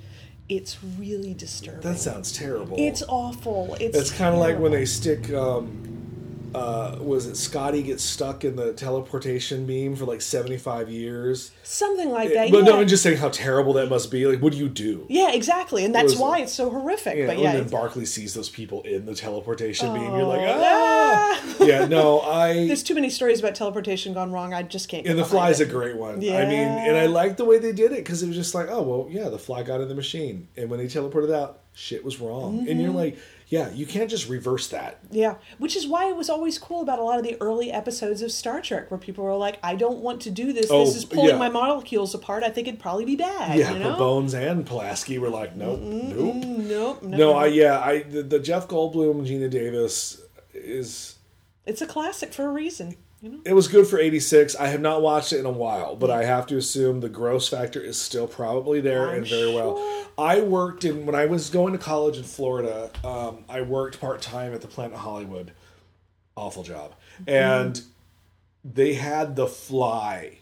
Speaker 2: It's really disturbing.
Speaker 1: That sounds terrible.
Speaker 2: it's awful. It's
Speaker 1: It's kind of like when they stick. Um, uh, was it Scotty gets stuck in the teleportation beam for like seventy five years?
Speaker 2: something like that.
Speaker 1: But
Speaker 2: yeah.
Speaker 1: no, I'm just saying how terrible that must be. Like, what do you do?
Speaker 2: yeah, exactly, and that's
Speaker 1: was-
Speaker 2: why it's so horrific.
Speaker 1: Yeah,
Speaker 2: but yeah,
Speaker 1: and
Speaker 2: then
Speaker 1: Barkley sees those people in the teleportation beam. You're like,
Speaker 2: Oh,
Speaker 1: ah! yeah, no, I.
Speaker 2: there's too many stories about teleportation gone wrong. I just can't. Get
Speaker 1: And the
Speaker 2: Fly
Speaker 1: fly's
Speaker 2: it.
Speaker 1: a great one. Yeah. I mean, and I like the way they did it because it was just like, oh well, yeah, the fly got in the machine, and when they teleported out, shit was wrong. And
Speaker 2: Mm-hmm.
Speaker 1: you're like, yeah, you can't just reverse that.
Speaker 2: Yeah, which is why it was always cool about a lot of the early episodes of Star Trek, where people were like, "I don't want to do this.
Speaker 1: Oh,
Speaker 2: this is pulling
Speaker 1: yeah.
Speaker 2: my molecules apart. I think it'd probably be bad."
Speaker 1: Yeah,
Speaker 2: you
Speaker 1: but
Speaker 2: know?
Speaker 1: Bones and Pulaski were like, nope, nope.
Speaker 2: Nope. No,
Speaker 1: No, I yeah, I the, the Jeff Goldblum, Geena Davis is
Speaker 2: It's a classic for a reason. You know.
Speaker 1: it was good for 86 i have not watched it in a while but i have to assume the gross factor is still probably there
Speaker 2: I'm
Speaker 1: and very well i worked in when i was going to college in florida um, i worked part-time at the planet hollywood awful job and they had the fly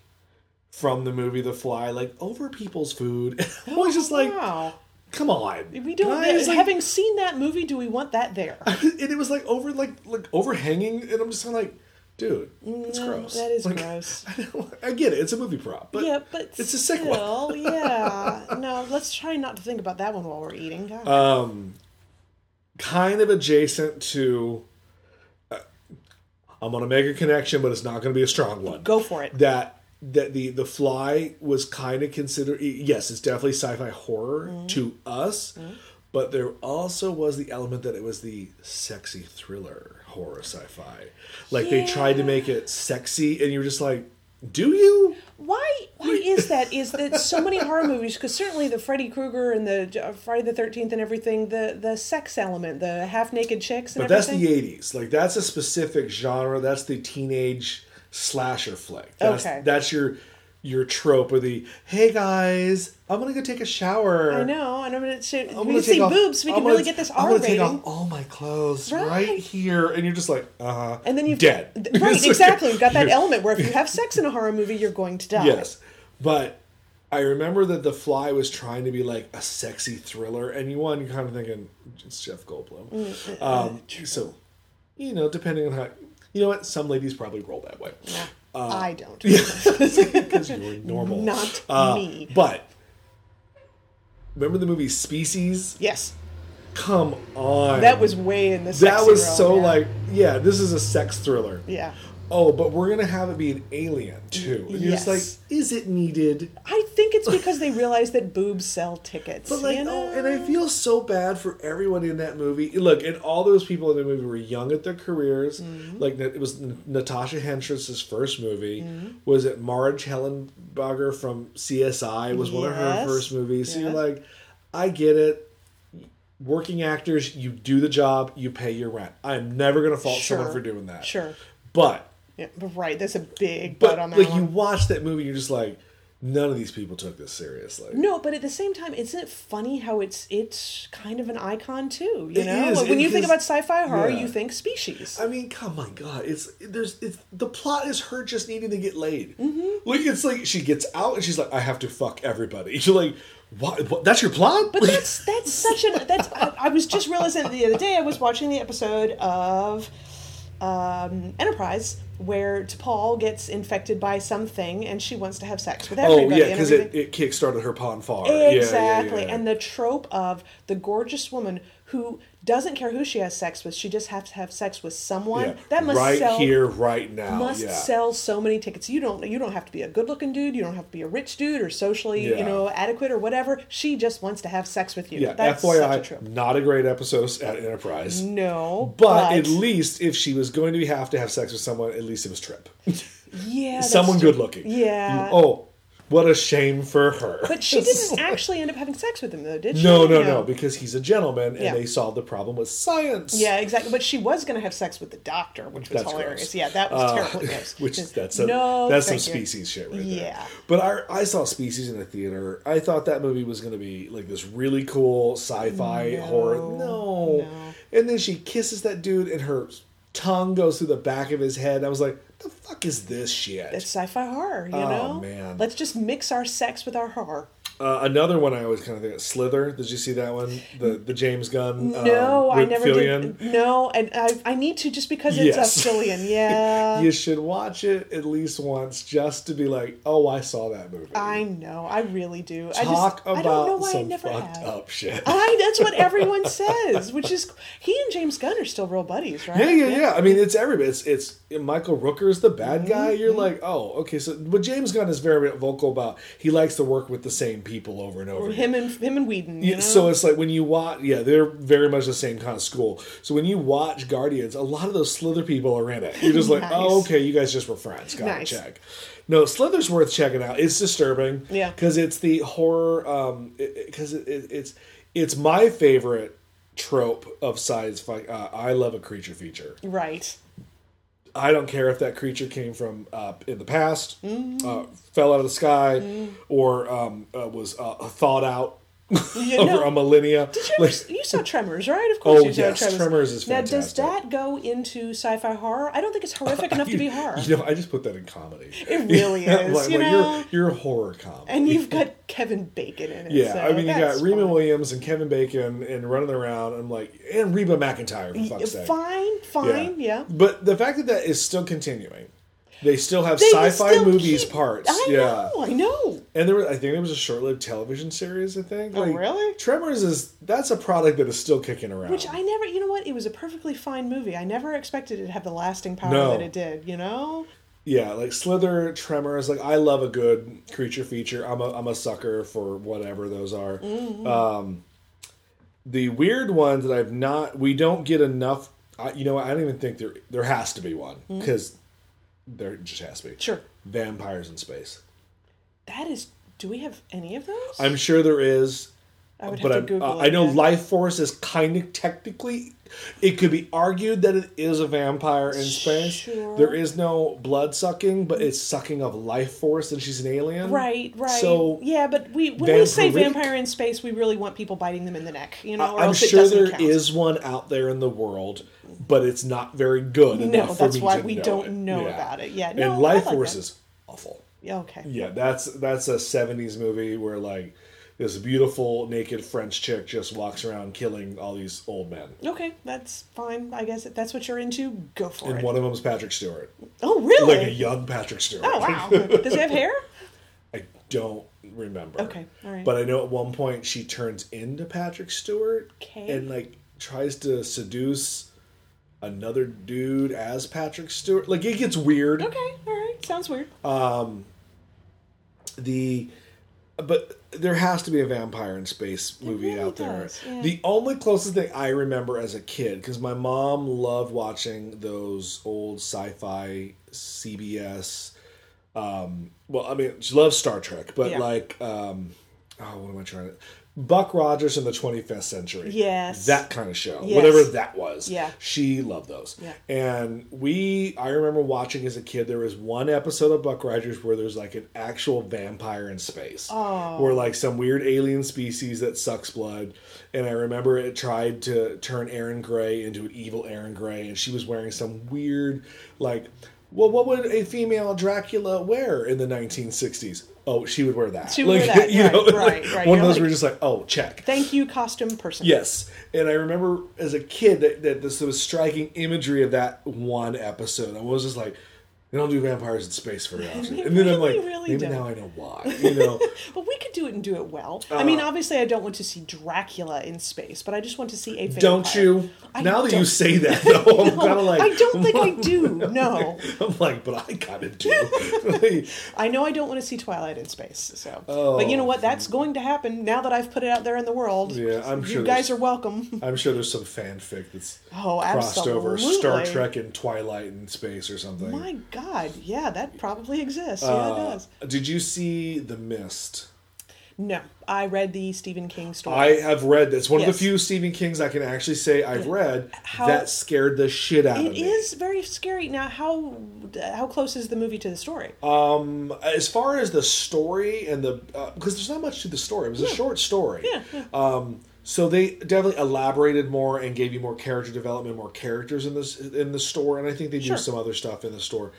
Speaker 1: from the movie the fly like over people's food i was just like
Speaker 2: wow.
Speaker 1: come on
Speaker 2: We don't.
Speaker 1: guys, like-
Speaker 2: having seen that movie, do we want that there?
Speaker 1: and it was like over like like overhanging and i'm just kind of like dude it's
Speaker 2: No,
Speaker 1: gross
Speaker 2: That is
Speaker 1: Like,
Speaker 2: gross.
Speaker 1: I get it. It's a movie prop, but
Speaker 2: yeah, but
Speaker 1: it's a sick one.
Speaker 2: yeah. No, let's try not to think about that one while we're eating. God.
Speaker 1: um, kind of adjacent to. Uh, I'm gonna make a connection, but it's not gonna be a strong one.
Speaker 2: Go for it.
Speaker 1: That that the the fly was kind of considered. Yes, it's definitely sci-fi horror
Speaker 2: Mm-hmm.
Speaker 1: to us, but there also was the element that it was the sexy thriller horror sci-fi. Like they tried to make it sexy, and you're just like, do you?
Speaker 2: Why? Why is that? Is that so many horror movies? Because certainly the Freddy Krueger and the uh, Friday the Thirteenth and everything, the the sex element, the half naked chicks and
Speaker 1: But that's
Speaker 2: everything.
Speaker 1: the '80s. Like that's a specific genre. That's the teenage slasher flick. That's,
Speaker 2: Okay.
Speaker 1: That's your your trope of the hey guys, I'm gonna go take a shower.
Speaker 2: I know, and I'm gonna, so,
Speaker 1: I'm
Speaker 2: we
Speaker 1: gonna
Speaker 2: can see
Speaker 1: off-
Speaker 2: boobs. We
Speaker 1: I'm
Speaker 2: can
Speaker 1: gonna-
Speaker 2: really get this
Speaker 1: I'm gonna take off all my clothes right,
Speaker 2: Right.
Speaker 1: here, and you're just like, uh huh.
Speaker 2: And then you've
Speaker 1: dead.
Speaker 2: right, exactly. You've got that element where if you have sex in a horror movie, you're going to die.
Speaker 1: Yes, but I remember that The Fly was trying to be like a sexy thriller, and you one you're kind of thinking it's Jeff Goldblum.
Speaker 2: Mm,
Speaker 1: um, so, you know, depending on how, you know what, some ladies probably roll that way
Speaker 2: I don't.
Speaker 1: because you're normal.
Speaker 2: Not
Speaker 1: Uh,
Speaker 2: me.
Speaker 1: But remember the movie Species?
Speaker 2: Yes,
Speaker 1: Come on,
Speaker 2: that was way in the.
Speaker 1: that was
Speaker 2: realm,
Speaker 1: so
Speaker 2: yeah.
Speaker 1: like yeah, this is a sex thriller.
Speaker 2: Yeah.
Speaker 1: Oh, but we're gonna have it be an alien too. And just like,
Speaker 2: Yes.
Speaker 1: is it needed?
Speaker 2: I think it's because they realize that boobs sell tickets.
Speaker 1: But like,
Speaker 2: you know?
Speaker 1: oh, and I feel so bad for everyone in that movie. Look, and all those people in the movie were young at their careers.
Speaker 2: Mm-hmm.
Speaker 1: Like it was Natasha Henstridge's first movie. Was it Marg Helgenberger from CSI? Was one of her first movies. So you're like, I get it. Working actors, you do the job, you pay your rent. I'm never gonna fault someone for doing that.
Speaker 2: Sure.
Speaker 1: but
Speaker 2: Yeah, but right. There's a big
Speaker 1: but
Speaker 2: on that
Speaker 1: like
Speaker 2: one.
Speaker 1: you watch that movie, you're just like, none of these people took this seriously.
Speaker 2: No, but at the same time, isn't it funny how it's it's kind of an icon too? You
Speaker 1: It
Speaker 2: know,
Speaker 1: is,
Speaker 2: Like, when
Speaker 1: it
Speaker 2: you think about sci-fi horror,
Speaker 1: yeah.
Speaker 2: you think Species.
Speaker 1: I mean, come on, God! It's there's it's the plot is her just needing to get laid. Mm-hmm. Like it's like she gets out and she's like, I have to fuck everybody. You're like, what? what that's your plot?
Speaker 2: But that's that's such an that's. I, I was just realizing the other day I was watching the episode of um, Enterprise where T'Pol gets infected by something and she wants to have sex with everybody.
Speaker 1: oh
Speaker 2: yeah,
Speaker 1: because it, it kickstarted her pon farr. Yeah, yeah,
Speaker 2: Exactly.
Speaker 1: yeah.
Speaker 2: And the trope of the gorgeous woman who doesn't care who she has sex with, she just has to have sex with someone.
Speaker 1: Yeah.
Speaker 2: That must sell.
Speaker 1: right
Speaker 2: sell
Speaker 1: here, right now.
Speaker 2: must
Speaker 1: yeah.
Speaker 2: sell so many tickets. You don't you don't have to be a good looking dude, you don't have to be a rich dude or socially,
Speaker 1: Yeah.
Speaker 2: you know, adequate or whatever. She just wants to have sex with you.
Speaker 1: Yeah,
Speaker 2: That's such a
Speaker 1: FYI,
Speaker 2: trope.
Speaker 1: not a great episode at Enterprise.
Speaker 2: No.
Speaker 1: But, at least if she was going to have to have sex with someone, at least it was Trip.
Speaker 2: yeah,
Speaker 1: someone good looking.
Speaker 2: Yeah.
Speaker 1: Oh, what a shame for her.
Speaker 2: But she didn't actually end up having sex with him though, did she?
Speaker 1: No, no, no, because he's a gentleman and
Speaker 2: Yeah.
Speaker 1: they solved the problem with science.
Speaker 2: Yeah, exactly. But she was going to have sex with the doctor, which was
Speaker 1: That's
Speaker 2: hilarious.
Speaker 1: gross.
Speaker 2: Yeah, that was
Speaker 1: Uh,
Speaker 2: terribly gross.
Speaker 1: Which that's a,
Speaker 2: no,
Speaker 1: that's some species shit right there.
Speaker 2: Yeah.
Speaker 1: But I, I saw Species in the theater. I thought that movie was going to be like this really cool sci-fi
Speaker 2: No,
Speaker 1: horror. No.
Speaker 2: no.
Speaker 1: And then she kisses that dude, and her tongue goes through the back of his head. I was like, the fuck is this shit?
Speaker 2: It's sci-fi horror, you
Speaker 1: Oh,
Speaker 2: know.
Speaker 1: man.
Speaker 2: Let's just mix our sex with our horror.
Speaker 1: Uh, another one I always kind of think of, Slither. Did you see that one? The the James Gunn.
Speaker 2: No,
Speaker 1: um,
Speaker 2: I never
Speaker 1: Fillion?
Speaker 2: did. No, and I, I need to just because it's
Speaker 1: Yes.
Speaker 2: a Fillion. Yeah,
Speaker 1: You should watch it at least once just to be like, oh, I saw that movie.
Speaker 2: I know. I really do.
Speaker 1: Talk
Speaker 2: I just,
Speaker 1: about
Speaker 2: I don't know why I
Speaker 1: some
Speaker 2: never
Speaker 1: fucked
Speaker 2: have.
Speaker 1: up shit.
Speaker 2: I that's what everyone says, which is he and James Gunn are still real buddies, right?
Speaker 1: Yeah, yeah, yeah. I mean, it's everybody. It's it's Michael Rooker's the bad guy.
Speaker 2: Mm-hmm.
Speaker 1: You're like, oh, okay. So, but James Gunn is very vocal about he likes to work with the same people over and over.
Speaker 2: Or
Speaker 1: again.
Speaker 2: him and him and Whedon. You know?
Speaker 1: So it's like when you watch, yeah, they're very much the same kind of school. So when you watch Guardians, a lot of those Slither people are in it. You're just like,
Speaker 2: Nice.
Speaker 1: oh, okay, you guys just were friends. Got
Speaker 2: Nice.
Speaker 1: check. No, Slither's worth checking out. It's disturbing.
Speaker 2: Yeah.
Speaker 1: because it's the horror. Um, because it, it, it's it's my favorite trope of sci-fi. Uh, I love a creature feature.
Speaker 2: right.
Speaker 1: I don't care if that creature came from uh, in the past,
Speaker 2: Mm-hmm.
Speaker 1: uh, fell out of the sky, or um, uh, was uh, thawed out
Speaker 2: You
Speaker 1: over a millennia.
Speaker 2: Did you,
Speaker 1: Like-
Speaker 2: ever, you saw Tremors, right? Of course
Speaker 1: Oh,
Speaker 2: you saw
Speaker 1: yes,
Speaker 2: Tremors.
Speaker 1: Tremors is
Speaker 2: Now, does that go into sci-fi horror? I don't think it's horrific enough to be horror.
Speaker 1: You know, I just put that in comedy.
Speaker 2: It really is,
Speaker 1: like,
Speaker 2: you
Speaker 1: like,
Speaker 2: know?
Speaker 1: you're you're a horror comedy.
Speaker 2: and you've got Kevin Bacon in it.
Speaker 1: yeah,
Speaker 2: so
Speaker 1: I mean, you got Reba. Williams and Kevin Bacon and running around. I'm like, and Reba McEntire for fuck's sake.
Speaker 2: Fine, fine, yeah.
Speaker 1: But the fact that that is still continuing, they still have
Speaker 2: They
Speaker 1: sci-fi
Speaker 2: still
Speaker 1: movies
Speaker 2: keep-
Speaker 1: parts.
Speaker 2: I
Speaker 1: yeah.
Speaker 2: know, I know.
Speaker 1: And there, was, I think there was a short-lived television series. I think.
Speaker 2: Oh, really?
Speaker 1: Tremors is that's a product that is still kicking around.
Speaker 2: Which I never, you know what? It was a perfectly fine movie. I never expected it to have the lasting power
Speaker 1: No.
Speaker 2: that it did. You know?
Speaker 1: yeah, like Slither, Tremors. Like I love a good creature feature. I'm a I'm a sucker for whatever those are.
Speaker 2: Mm-hmm.
Speaker 1: Um, the weird ones that I've not. We don't get enough. I, you know, I don't even think there there has to be one because there just has to be.
Speaker 2: Sure.
Speaker 1: Vampires in space.
Speaker 2: That is. Do we have any of those?
Speaker 1: I'm sure there is.
Speaker 2: I would have
Speaker 1: but
Speaker 2: to
Speaker 1: I'm-
Speaker 2: Google
Speaker 1: uh,
Speaker 2: it.
Speaker 1: I know
Speaker 2: yeah.
Speaker 1: life force is kind of technically. It could be argued that it is a vampire in space.
Speaker 2: Sure.
Speaker 1: There is no blood sucking, but it's sucking of life force, and she's an alien.
Speaker 2: Right, right.
Speaker 1: So
Speaker 2: yeah, but we when we say vampire in space, we really want people biting them in the neck, you know, or
Speaker 1: I'm
Speaker 2: else
Speaker 1: sure there
Speaker 2: count.
Speaker 1: is one out there in the world, but it's not very good.
Speaker 2: No, that's why we
Speaker 1: know
Speaker 2: don't
Speaker 1: it.
Speaker 2: know
Speaker 1: Yeah.
Speaker 2: about it. Yeah, no,
Speaker 1: and life
Speaker 2: like
Speaker 1: force
Speaker 2: that.
Speaker 1: is awful.
Speaker 2: Yeah, okay.
Speaker 1: Yeah, that's that's a '70s movie where like this beautiful naked French chick just walks around killing all these old men.
Speaker 2: Okay, that's fine. I guess if that's what you're into, go for
Speaker 1: And
Speaker 2: it.
Speaker 1: And one of them's Patrick Stewart,
Speaker 2: oh, really?
Speaker 1: like a young Patrick Stewart.
Speaker 2: oh, wow. Does he have hair?
Speaker 1: I don't remember.
Speaker 2: Okay, all right.
Speaker 1: But I know at one point she turns into Patrick Stewart
Speaker 2: Okay.
Speaker 1: and like tries to seduce another dude as Patrick Stewart. Like it gets weird.
Speaker 2: Okay, all right. Sounds weird.
Speaker 1: Um, the but there has to be a vampire in space movie
Speaker 2: really
Speaker 1: out there.
Speaker 2: does, yeah.
Speaker 1: The only closest thing I remember as a kid, because my mom loved watching those old sci-fi CBS. Um, well, I mean, she loves Star Trek, but
Speaker 2: Yeah.
Speaker 1: like, um, oh, what am I trying to? Buck Rogers in the 25th century.
Speaker 2: Yes.
Speaker 1: That kind of show.
Speaker 2: Yes.
Speaker 1: Whatever that was.
Speaker 2: Yeah.
Speaker 1: She loved those.
Speaker 2: Yeah.
Speaker 1: And we, I remember watching as a kid, there was one episode of Buck Rogers where there's like an actual vampire in space.
Speaker 2: Oh.
Speaker 1: Where like some weird alien species that sucks blood. And I remember it tried to turn Erin Gray into an evil Erin Gray. And she was wearing some weird, like, well, what would a female Dracula wear in the 1960s? Oh, she would wear that.
Speaker 2: She would
Speaker 1: like,
Speaker 2: wear that,
Speaker 1: You
Speaker 2: right,
Speaker 1: know,
Speaker 2: right, right.
Speaker 1: One of
Speaker 2: You're
Speaker 1: those
Speaker 2: like-
Speaker 1: where you're just like, oh, check.
Speaker 2: Thank you, costume person.
Speaker 1: Yes, and I remember as a kid that, that this was striking imagery of that one episode. I was just like, they don't do vampires in space very often. And then I'm like,
Speaker 2: really, really
Speaker 1: maybe
Speaker 2: don't.
Speaker 1: now I know why. You know,
Speaker 2: But we could do it and do it well. I
Speaker 1: Uh,
Speaker 2: mean, obviously, I don't want to see Dracula in space, but I just want to see a vampire.
Speaker 1: don't you?
Speaker 2: I
Speaker 1: now that you say that, though, I'm
Speaker 2: No,
Speaker 1: kind of like,
Speaker 2: I don't think I do. No,
Speaker 1: I'm like, but I kind of do.
Speaker 2: I know I don't want to see Twilight in space. So,
Speaker 1: Oh.
Speaker 2: but you know what? That's going to happen now that I've put it out there in the world.
Speaker 1: Yeah, I'm
Speaker 2: you
Speaker 1: sure
Speaker 2: guys are welcome.
Speaker 1: I'm sure there's some fanfic that's
Speaker 2: Oh,
Speaker 1: crossed over Star. Trek and Twilight in space or something.
Speaker 2: My God, yeah, that probably exists. Yeah, it
Speaker 1: Uh,
Speaker 2: does.
Speaker 1: did you see The Mist?
Speaker 2: No, I read the Stephen King story.
Speaker 1: I have read this. One of the few Stephen Kings I can actually say I've read
Speaker 2: How-
Speaker 1: that scared the shit out of me.
Speaker 2: It is very scary. Now, how how close is the movie to the story?
Speaker 1: Um, as far as the story and the because there's not much to the story. It was a short story.
Speaker 2: Yeah, yeah.
Speaker 1: Um, so they definitely elaborated more and gave you more character development, more characters in this in the store, and I think they do
Speaker 2: Sure.
Speaker 1: some other stuff in the store.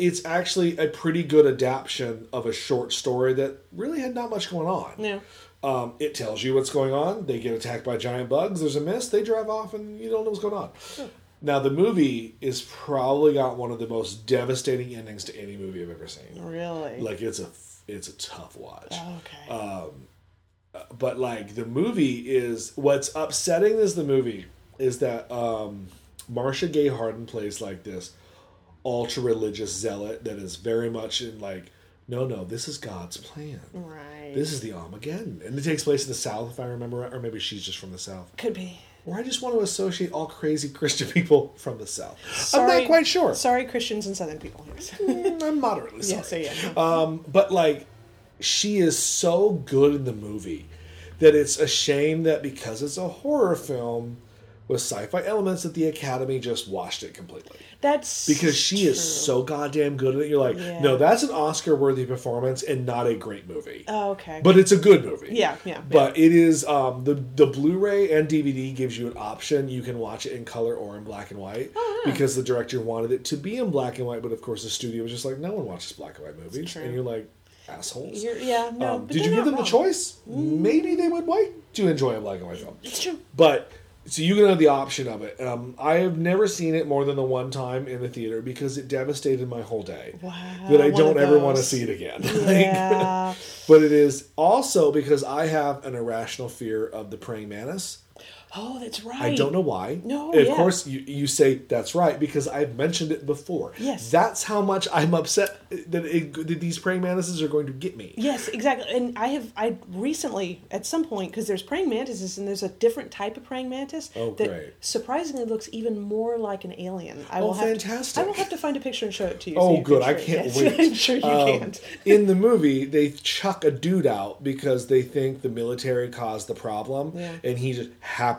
Speaker 1: It's actually a pretty good adaptation of a short story that really had not much going on.
Speaker 2: Yeah.
Speaker 1: Um, it tells you what's going on. They get attacked by giant bugs. There's a mist. They drive off, and you don't know what's going on. Now the movie is probably got one of the most devastating endings to any movie I've ever seen.
Speaker 2: Really?
Speaker 1: Like it's a it's a tough watch.
Speaker 2: okay.
Speaker 1: uh, But like the movie is what's upsetting is the movie is that um, Marcia Gay Harden plays like this ultra religious zealot that is very much in like no no this is God's plan.
Speaker 2: right.
Speaker 1: This is the Armageddon, and it takes place in the South, if I remember right, or maybe she's just from the South.
Speaker 2: Could be.
Speaker 1: Or I just want to associate all crazy Christian people from the South. I'm not quite sure.
Speaker 2: Sorry, Christians and Southern people. Yes.
Speaker 1: Mm, I'm moderately sorry.
Speaker 2: yeah. So yeah.
Speaker 1: Um, but like, she is so good in the movie that it's a shame that because it's a horror film with sci-fi elements, that the Academy just washed it completely.
Speaker 2: That's
Speaker 1: Because she is so goddamn good at it. You're like,
Speaker 2: Yeah.
Speaker 1: no, that's an Oscar-worthy performance and not a great movie.
Speaker 2: Oh, okay.
Speaker 1: But it's a good movie.
Speaker 2: Yeah, yeah,
Speaker 1: But it is um, the the Blu-ray and DVD gives you an option. You can watch it in color or in black and white
Speaker 2: Oh,
Speaker 1: because the director wanted it to be in black and white. But of course, the studio was just like, no one watches black and white movies,
Speaker 2: true.
Speaker 1: and you're like, assholes.
Speaker 2: You're, yeah. No.
Speaker 1: Um, did you give them
Speaker 2: not
Speaker 1: the
Speaker 2: wrong. Mm.
Speaker 1: choice? Maybe they would like to enjoy a black and white film.
Speaker 2: It's true.
Speaker 1: But so you can have the option of it. Um, I have never seen it more than the one time in the theater because it devastated my whole day.
Speaker 2: Wow.
Speaker 1: That I don't ever want to see it again.
Speaker 2: Yeah.
Speaker 1: but it is also because I have an irrational fear of the praying mantis.
Speaker 2: Oh, that's right.
Speaker 1: I don't know why.
Speaker 2: No,
Speaker 1: Of
Speaker 2: yeah.
Speaker 1: course, you, you say that's right because I've mentioned it before.
Speaker 2: Yes.
Speaker 1: That's how much I'm upset that, it, that these praying mantises are going to get me.
Speaker 2: Yes, exactly. And I have I recently at some point because there's praying mantises and there's a different type of praying mantis
Speaker 1: Oh,
Speaker 2: that
Speaker 1: great.
Speaker 2: surprisingly looks even more like an alien. I
Speaker 1: Oh,
Speaker 2: will have
Speaker 1: fantastic.
Speaker 2: To, I will have to find a picture and show it to you. so
Speaker 1: Oh,
Speaker 2: you
Speaker 1: good! I can't
Speaker 2: yes,
Speaker 1: wait.
Speaker 2: I'm sure you
Speaker 1: Um,
Speaker 2: can't.
Speaker 1: in the movie, they chuck a dude out because they think the military caused the problem,
Speaker 2: Yeah.
Speaker 1: and he just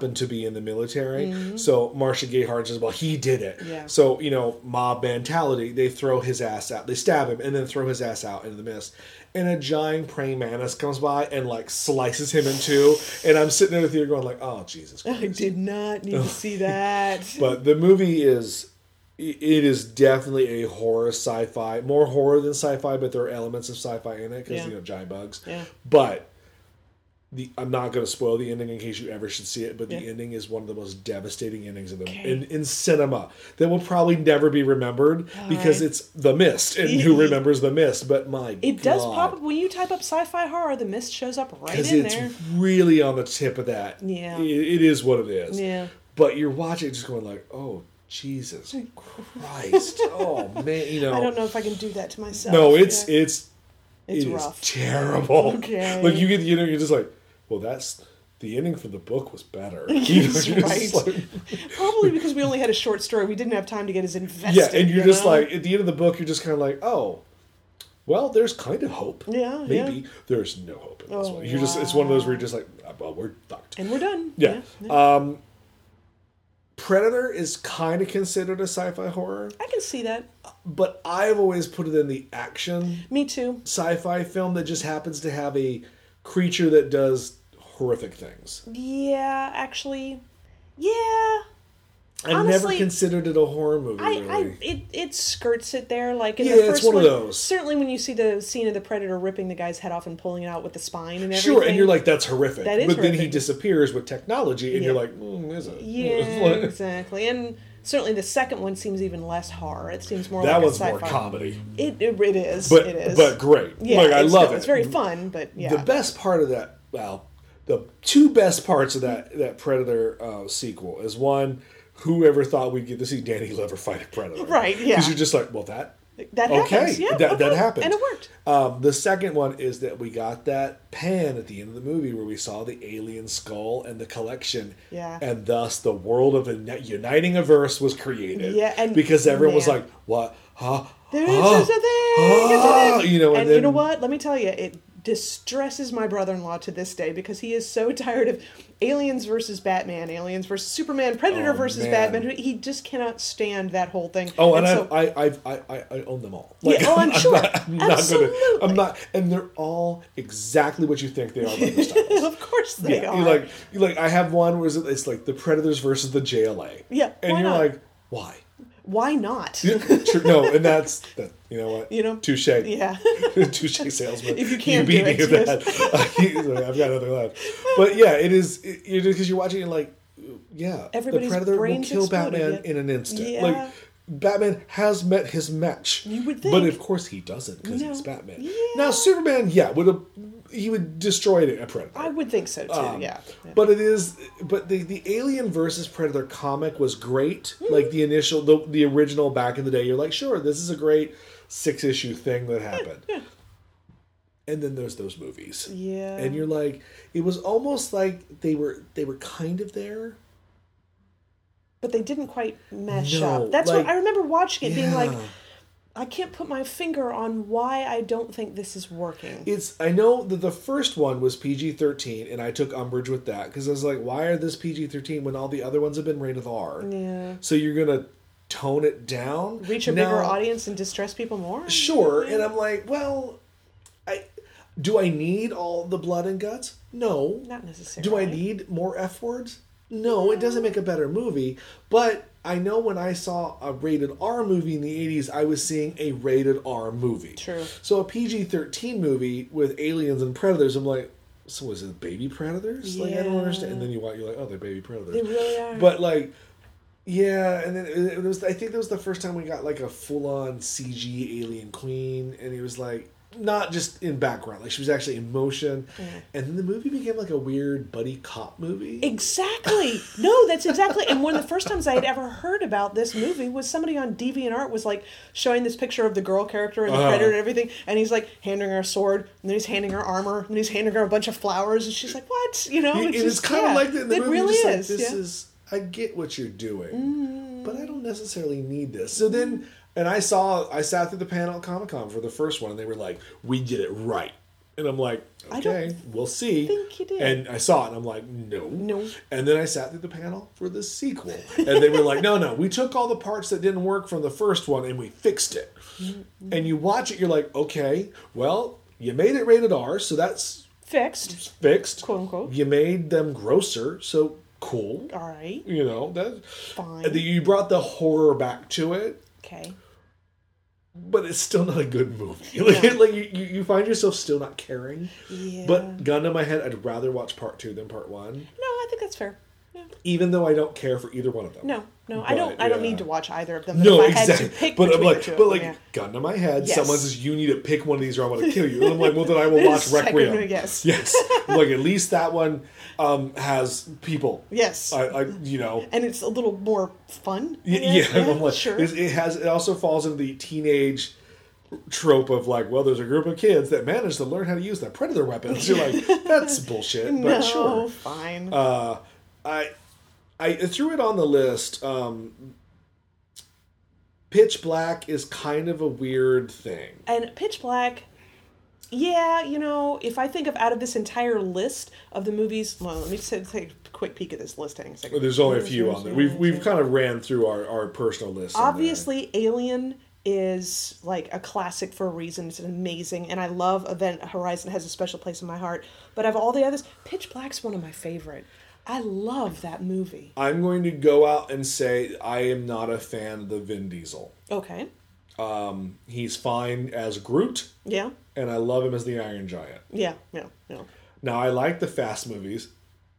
Speaker 1: happened to be in the military. So Marcia Gay Harden says, "Well, he did it."
Speaker 2: Mm-hmm. Yeah.
Speaker 1: So you know, mob mentality. They throw his ass out. They stab him and then throw his ass out into the mist. And a giant praying mantis comes by and like slices him in two. And I'm sitting in the theater going like, "Oh Jesus Christ!"
Speaker 2: I did not need to see that.
Speaker 1: But the movie is it is definitely a horror sci-fi, more horror than sci-fi, but there are elements of sci-fi in it because
Speaker 2: Yeah.
Speaker 1: you know giant bugs.
Speaker 2: Yeah.
Speaker 1: But the I'm not going to spoil the ending in case you ever should see it. But the
Speaker 2: Yeah.
Speaker 1: ending is one of the most devastating endings of the
Speaker 2: Okay.
Speaker 1: in, in cinema that will probably never be remembered because
Speaker 2: right.
Speaker 1: it's the mist, and who remembers the mist? But my
Speaker 2: It does pop up when you type up sci-fi horror. The mist shows up right
Speaker 1: because
Speaker 2: in
Speaker 1: it's
Speaker 2: there.
Speaker 1: really on the tip of that.
Speaker 2: Yeah.
Speaker 1: it, it is what it is.
Speaker 2: Yeah.
Speaker 1: But you're watching it just going like, oh Jesus Christ, oh man, you know.
Speaker 2: I don't know if I can do that to myself.
Speaker 1: No, it's
Speaker 2: Yeah.
Speaker 1: it's
Speaker 2: It's
Speaker 1: it
Speaker 2: rough.
Speaker 1: terrible.
Speaker 2: Okay.
Speaker 1: Like you get you know you're just like, well that's the ending for the book was better. You know,
Speaker 2: right.
Speaker 1: like-
Speaker 2: probably because we only had a short story. We didn't have time to get as invested.
Speaker 1: yeah, and you're
Speaker 2: you
Speaker 1: just
Speaker 2: know?
Speaker 1: like at the end of the book, you're just kind of like, oh, well, there's kind of hope.
Speaker 2: Yeah,
Speaker 1: maybe
Speaker 2: yeah.
Speaker 1: there's no hope in this
Speaker 2: Oh,
Speaker 1: one. You're just it's one of those where you're just like, "Ah, well, we're fucked.
Speaker 2: and we're done.
Speaker 1: Yeah.
Speaker 2: yeah.
Speaker 1: Um, Predator is kind of considered a sci-fi horror,
Speaker 2: I can see that.
Speaker 1: but I've always put it in the action
Speaker 2: Me too.
Speaker 1: sci-fi film that just happens to have a creature that does horrific things.
Speaker 2: Yeah, actually, yeah.
Speaker 1: I
Speaker 2: Honestly,
Speaker 1: never considered it a horror movie.
Speaker 2: I,
Speaker 1: really.
Speaker 2: I it, it skirts it there like in
Speaker 1: Yeah,
Speaker 2: the
Speaker 1: it's
Speaker 2: first
Speaker 1: one of those.
Speaker 2: Certainly, when you see the scene of the predator ripping the guy's head off and pulling it out with the spine and everything.
Speaker 1: sure, and you're like, that's horrific.
Speaker 2: That is
Speaker 1: but then he disappears with technology, and you're like, mm, is it?
Speaker 2: yeah,
Speaker 1: like-
Speaker 2: exactly. And certainly, the second one seems even less horror. It seems more
Speaker 1: that
Speaker 2: like
Speaker 1: one's
Speaker 2: a
Speaker 1: more comedy,
Speaker 2: It, it it is.
Speaker 1: but
Speaker 2: it is.
Speaker 1: but great.
Speaker 2: yeah,
Speaker 1: like I love
Speaker 2: still-
Speaker 1: it.
Speaker 2: It's very fun, but yeah.
Speaker 1: The best part of that, well, the two best parts of that that Predator uh, sequel is one. Whoever thought we'd get to see Danny Glover fight a predator?
Speaker 2: Right, yeah.
Speaker 1: Because you're just like, well, that
Speaker 2: that
Speaker 1: okay,
Speaker 2: happens. Yeah,
Speaker 1: that, that happened,
Speaker 2: and it worked.
Speaker 1: Um, the second one is that we got that pan at the end of the movie where we saw the alien skull and the collection,
Speaker 2: Yeah.
Speaker 1: and thus the world of a uniting a verse was created.
Speaker 2: Yeah, and-
Speaker 1: because everyone was like, "What? Huh?
Speaker 2: There is
Speaker 1: huh?
Speaker 2: a thing.
Speaker 1: Ah,
Speaker 2: it's a thing.
Speaker 1: you know, and
Speaker 2: and you know what? Let me tell you, it distresses my brother-in-law to this day because he is so tired of aliens versus batman aliens versus superman predator
Speaker 1: Oh,
Speaker 2: versus
Speaker 1: man.
Speaker 2: batman he just cannot stand that whole thing
Speaker 1: Oh, and,
Speaker 2: so,
Speaker 1: I, I, I, I, I own them all.
Speaker 2: Yeah, oh, I'm sure.
Speaker 1: Not, I'm not
Speaker 2: Absolutely.
Speaker 1: gonna. I'm not, and they're all exactly what you think they are. by their styles.
Speaker 2: of course they
Speaker 1: yeah,
Speaker 2: are
Speaker 1: you like, you like. I have one where it's like the Predators versus the JLA.
Speaker 2: Yeah,
Speaker 1: and you're
Speaker 2: not?
Speaker 1: like, why?
Speaker 2: Why not
Speaker 1: True, no, and that's that. You know what?
Speaker 2: You know,
Speaker 1: touche.
Speaker 2: yeah
Speaker 1: touche salesman.
Speaker 2: If you can't
Speaker 1: beat
Speaker 2: do
Speaker 1: me
Speaker 2: it,
Speaker 1: with that. I've got another left. But yeah, it is. It, you because you're watching it like, yeah,
Speaker 2: Everybody's
Speaker 1: the Predator will kill Batman
Speaker 2: yeah.
Speaker 1: in an instant.
Speaker 2: Yeah.
Speaker 1: Like Batman has met his match.
Speaker 2: You would think.
Speaker 1: but of course he doesn't because
Speaker 2: No.
Speaker 1: he's Batman.
Speaker 2: Yeah.
Speaker 1: Now Superman, yeah, would have he would destroy it a Predator.
Speaker 2: i would think so too
Speaker 1: Um,
Speaker 2: yeah, yeah.
Speaker 1: But it is, but the the Alien versus Predator comic was great.
Speaker 2: Mm-hmm.
Speaker 1: Like the initial, the the original back in the day. You're like, sure, this is a great six issue thing that happened. And then there's those movies.
Speaker 2: yeah
Speaker 1: And you're like, it was almost like they were they were kind of there.
Speaker 2: But they didn't quite mesh
Speaker 1: No,
Speaker 2: up that's
Speaker 1: like-
Speaker 2: what i remember watching it being like i can't put my finger on why i don't think this is working
Speaker 1: It's I know that the first one was PG thirteen, and I took umbrage with that because I was like, why are this PG thirteen when all the other ones have been rated R?
Speaker 2: yeah
Speaker 1: So you're gonna tone it down,
Speaker 2: reach a
Speaker 1: Now-
Speaker 2: bigger audience and distress people more
Speaker 1: Sure, and I'm like, well, I do I need all the blood and guts? No.
Speaker 2: not necessarily
Speaker 1: Do I need more F words? No, it doesn't make a better movie. But I know when I saw a rated R movie in the 80s, I was seeing a rated R movie.
Speaker 2: True.
Speaker 1: So a PG 13 movie with aliens and predators, I'm like, so was it baby predators? Like, I don't understand. And then you watch, you're like, oh, they're baby predators.
Speaker 2: they really are
Speaker 1: But like, yeah, and then it, it was. I think that was the first time we got like a full on CG alien queen, and it was like not just in background, like she was actually in motion. And then the movie became like a weird buddy cop movie.
Speaker 2: Exactly. No, that's exactly. And one of the first times I had ever heard about this movie was somebody on DeviantArt was like showing this picture of the girl character and the
Speaker 1: Uh-huh.
Speaker 2: predator and everything, and he's like handing her a sword, and then he's handing her armor, and then he's handing her a bunch of flowers, and she's like, "What?" You know?
Speaker 1: It-
Speaker 2: it's
Speaker 1: it's kind of like that in the
Speaker 2: it
Speaker 1: movie.
Speaker 2: really
Speaker 1: just like,
Speaker 2: is.
Speaker 1: this
Speaker 2: yeah. Mm.
Speaker 1: is. I get what you're doing, but I don't necessarily need this. So then, and I saw, I sat through the panel at Comic Con for the first one, and they were like, "We did it right," and I'm like, "Okay, we'll see."
Speaker 2: think you did.
Speaker 1: And I saw it, and I'm like, "No,
Speaker 2: No.
Speaker 1: And then I sat through the panel for the sequel, and they were like, "No, no, we took all the parts that didn't work from the first one, and we fixed it."
Speaker 2: Mm-hmm.
Speaker 1: And you watch it, you're like, "Okay, well, you made it rated R, so that's
Speaker 2: Fixed.
Speaker 1: fixed."
Speaker 2: Quote unquote.
Speaker 1: You made them grosser, so cool.
Speaker 2: All right.
Speaker 1: You know that.
Speaker 2: Fine.
Speaker 1: You brought the horror back to it,
Speaker 2: Okay.
Speaker 1: But it's still not a good movie. Like,
Speaker 2: Yeah.
Speaker 1: like you, you find yourself still not caring.
Speaker 2: Yeah.
Speaker 1: But gun to my head, I'd rather watch part two than part one,
Speaker 2: no, I think that's fair. Yeah.
Speaker 1: even though I don't care for either one of them.
Speaker 2: No, no, I don't. I don't
Speaker 1: yeah.
Speaker 2: need to watch either of them. But
Speaker 1: No,
Speaker 2: I
Speaker 1: exactly. but I'm like, but
Speaker 2: them,
Speaker 1: like,
Speaker 2: yeah.
Speaker 1: gun to my head,
Speaker 2: Yes.
Speaker 1: someone says you need to pick one of these or I'm going to kill you. And I'm like, well, then I will watch Requiem.
Speaker 2: one, yes.
Speaker 1: yes. I'm like, at least that one um, has people.
Speaker 2: Yes.
Speaker 1: I, I, you know,
Speaker 2: and it's a little more fun. I
Speaker 1: Y- yeah, I'm like,
Speaker 2: sure.
Speaker 1: it's- it has. It also falls into the teenage trope of like, well, there's a group of kids that manage to learn how to use their predator weapons. You're like, that's bullshit, but
Speaker 2: no,
Speaker 1: sure.
Speaker 2: fine.
Speaker 1: Uh, I I threw it on the list. Um, Pitch Black is kind of a weird thing.
Speaker 2: and Pitch Black. Yeah, you know, if I think of out of this entire list of the movies, well, let me just take a quick peek at this list. Hang on a second.
Speaker 1: There's only a few on there. We've we've kind of ran through our, our personal list.
Speaker 2: Obviously, Alien is like a classic for a reason. It's amazing, and I love Event Horizon has a special place in my heart. But of all the others, Pitch Black's one of my favorite. I love that movie.
Speaker 1: I'm going to go out and say I am not a fan of the Vin Diesel.
Speaker 2: Okay.
Speaker 1: Um, he's fine as Groot,
Speaker 2: Yeah.
Speaker 1: and I love him as the Iron Giant.
Speaker 2: Yeah. Yeah. Yeah.
Speaker 1: Now I like the Fast movies,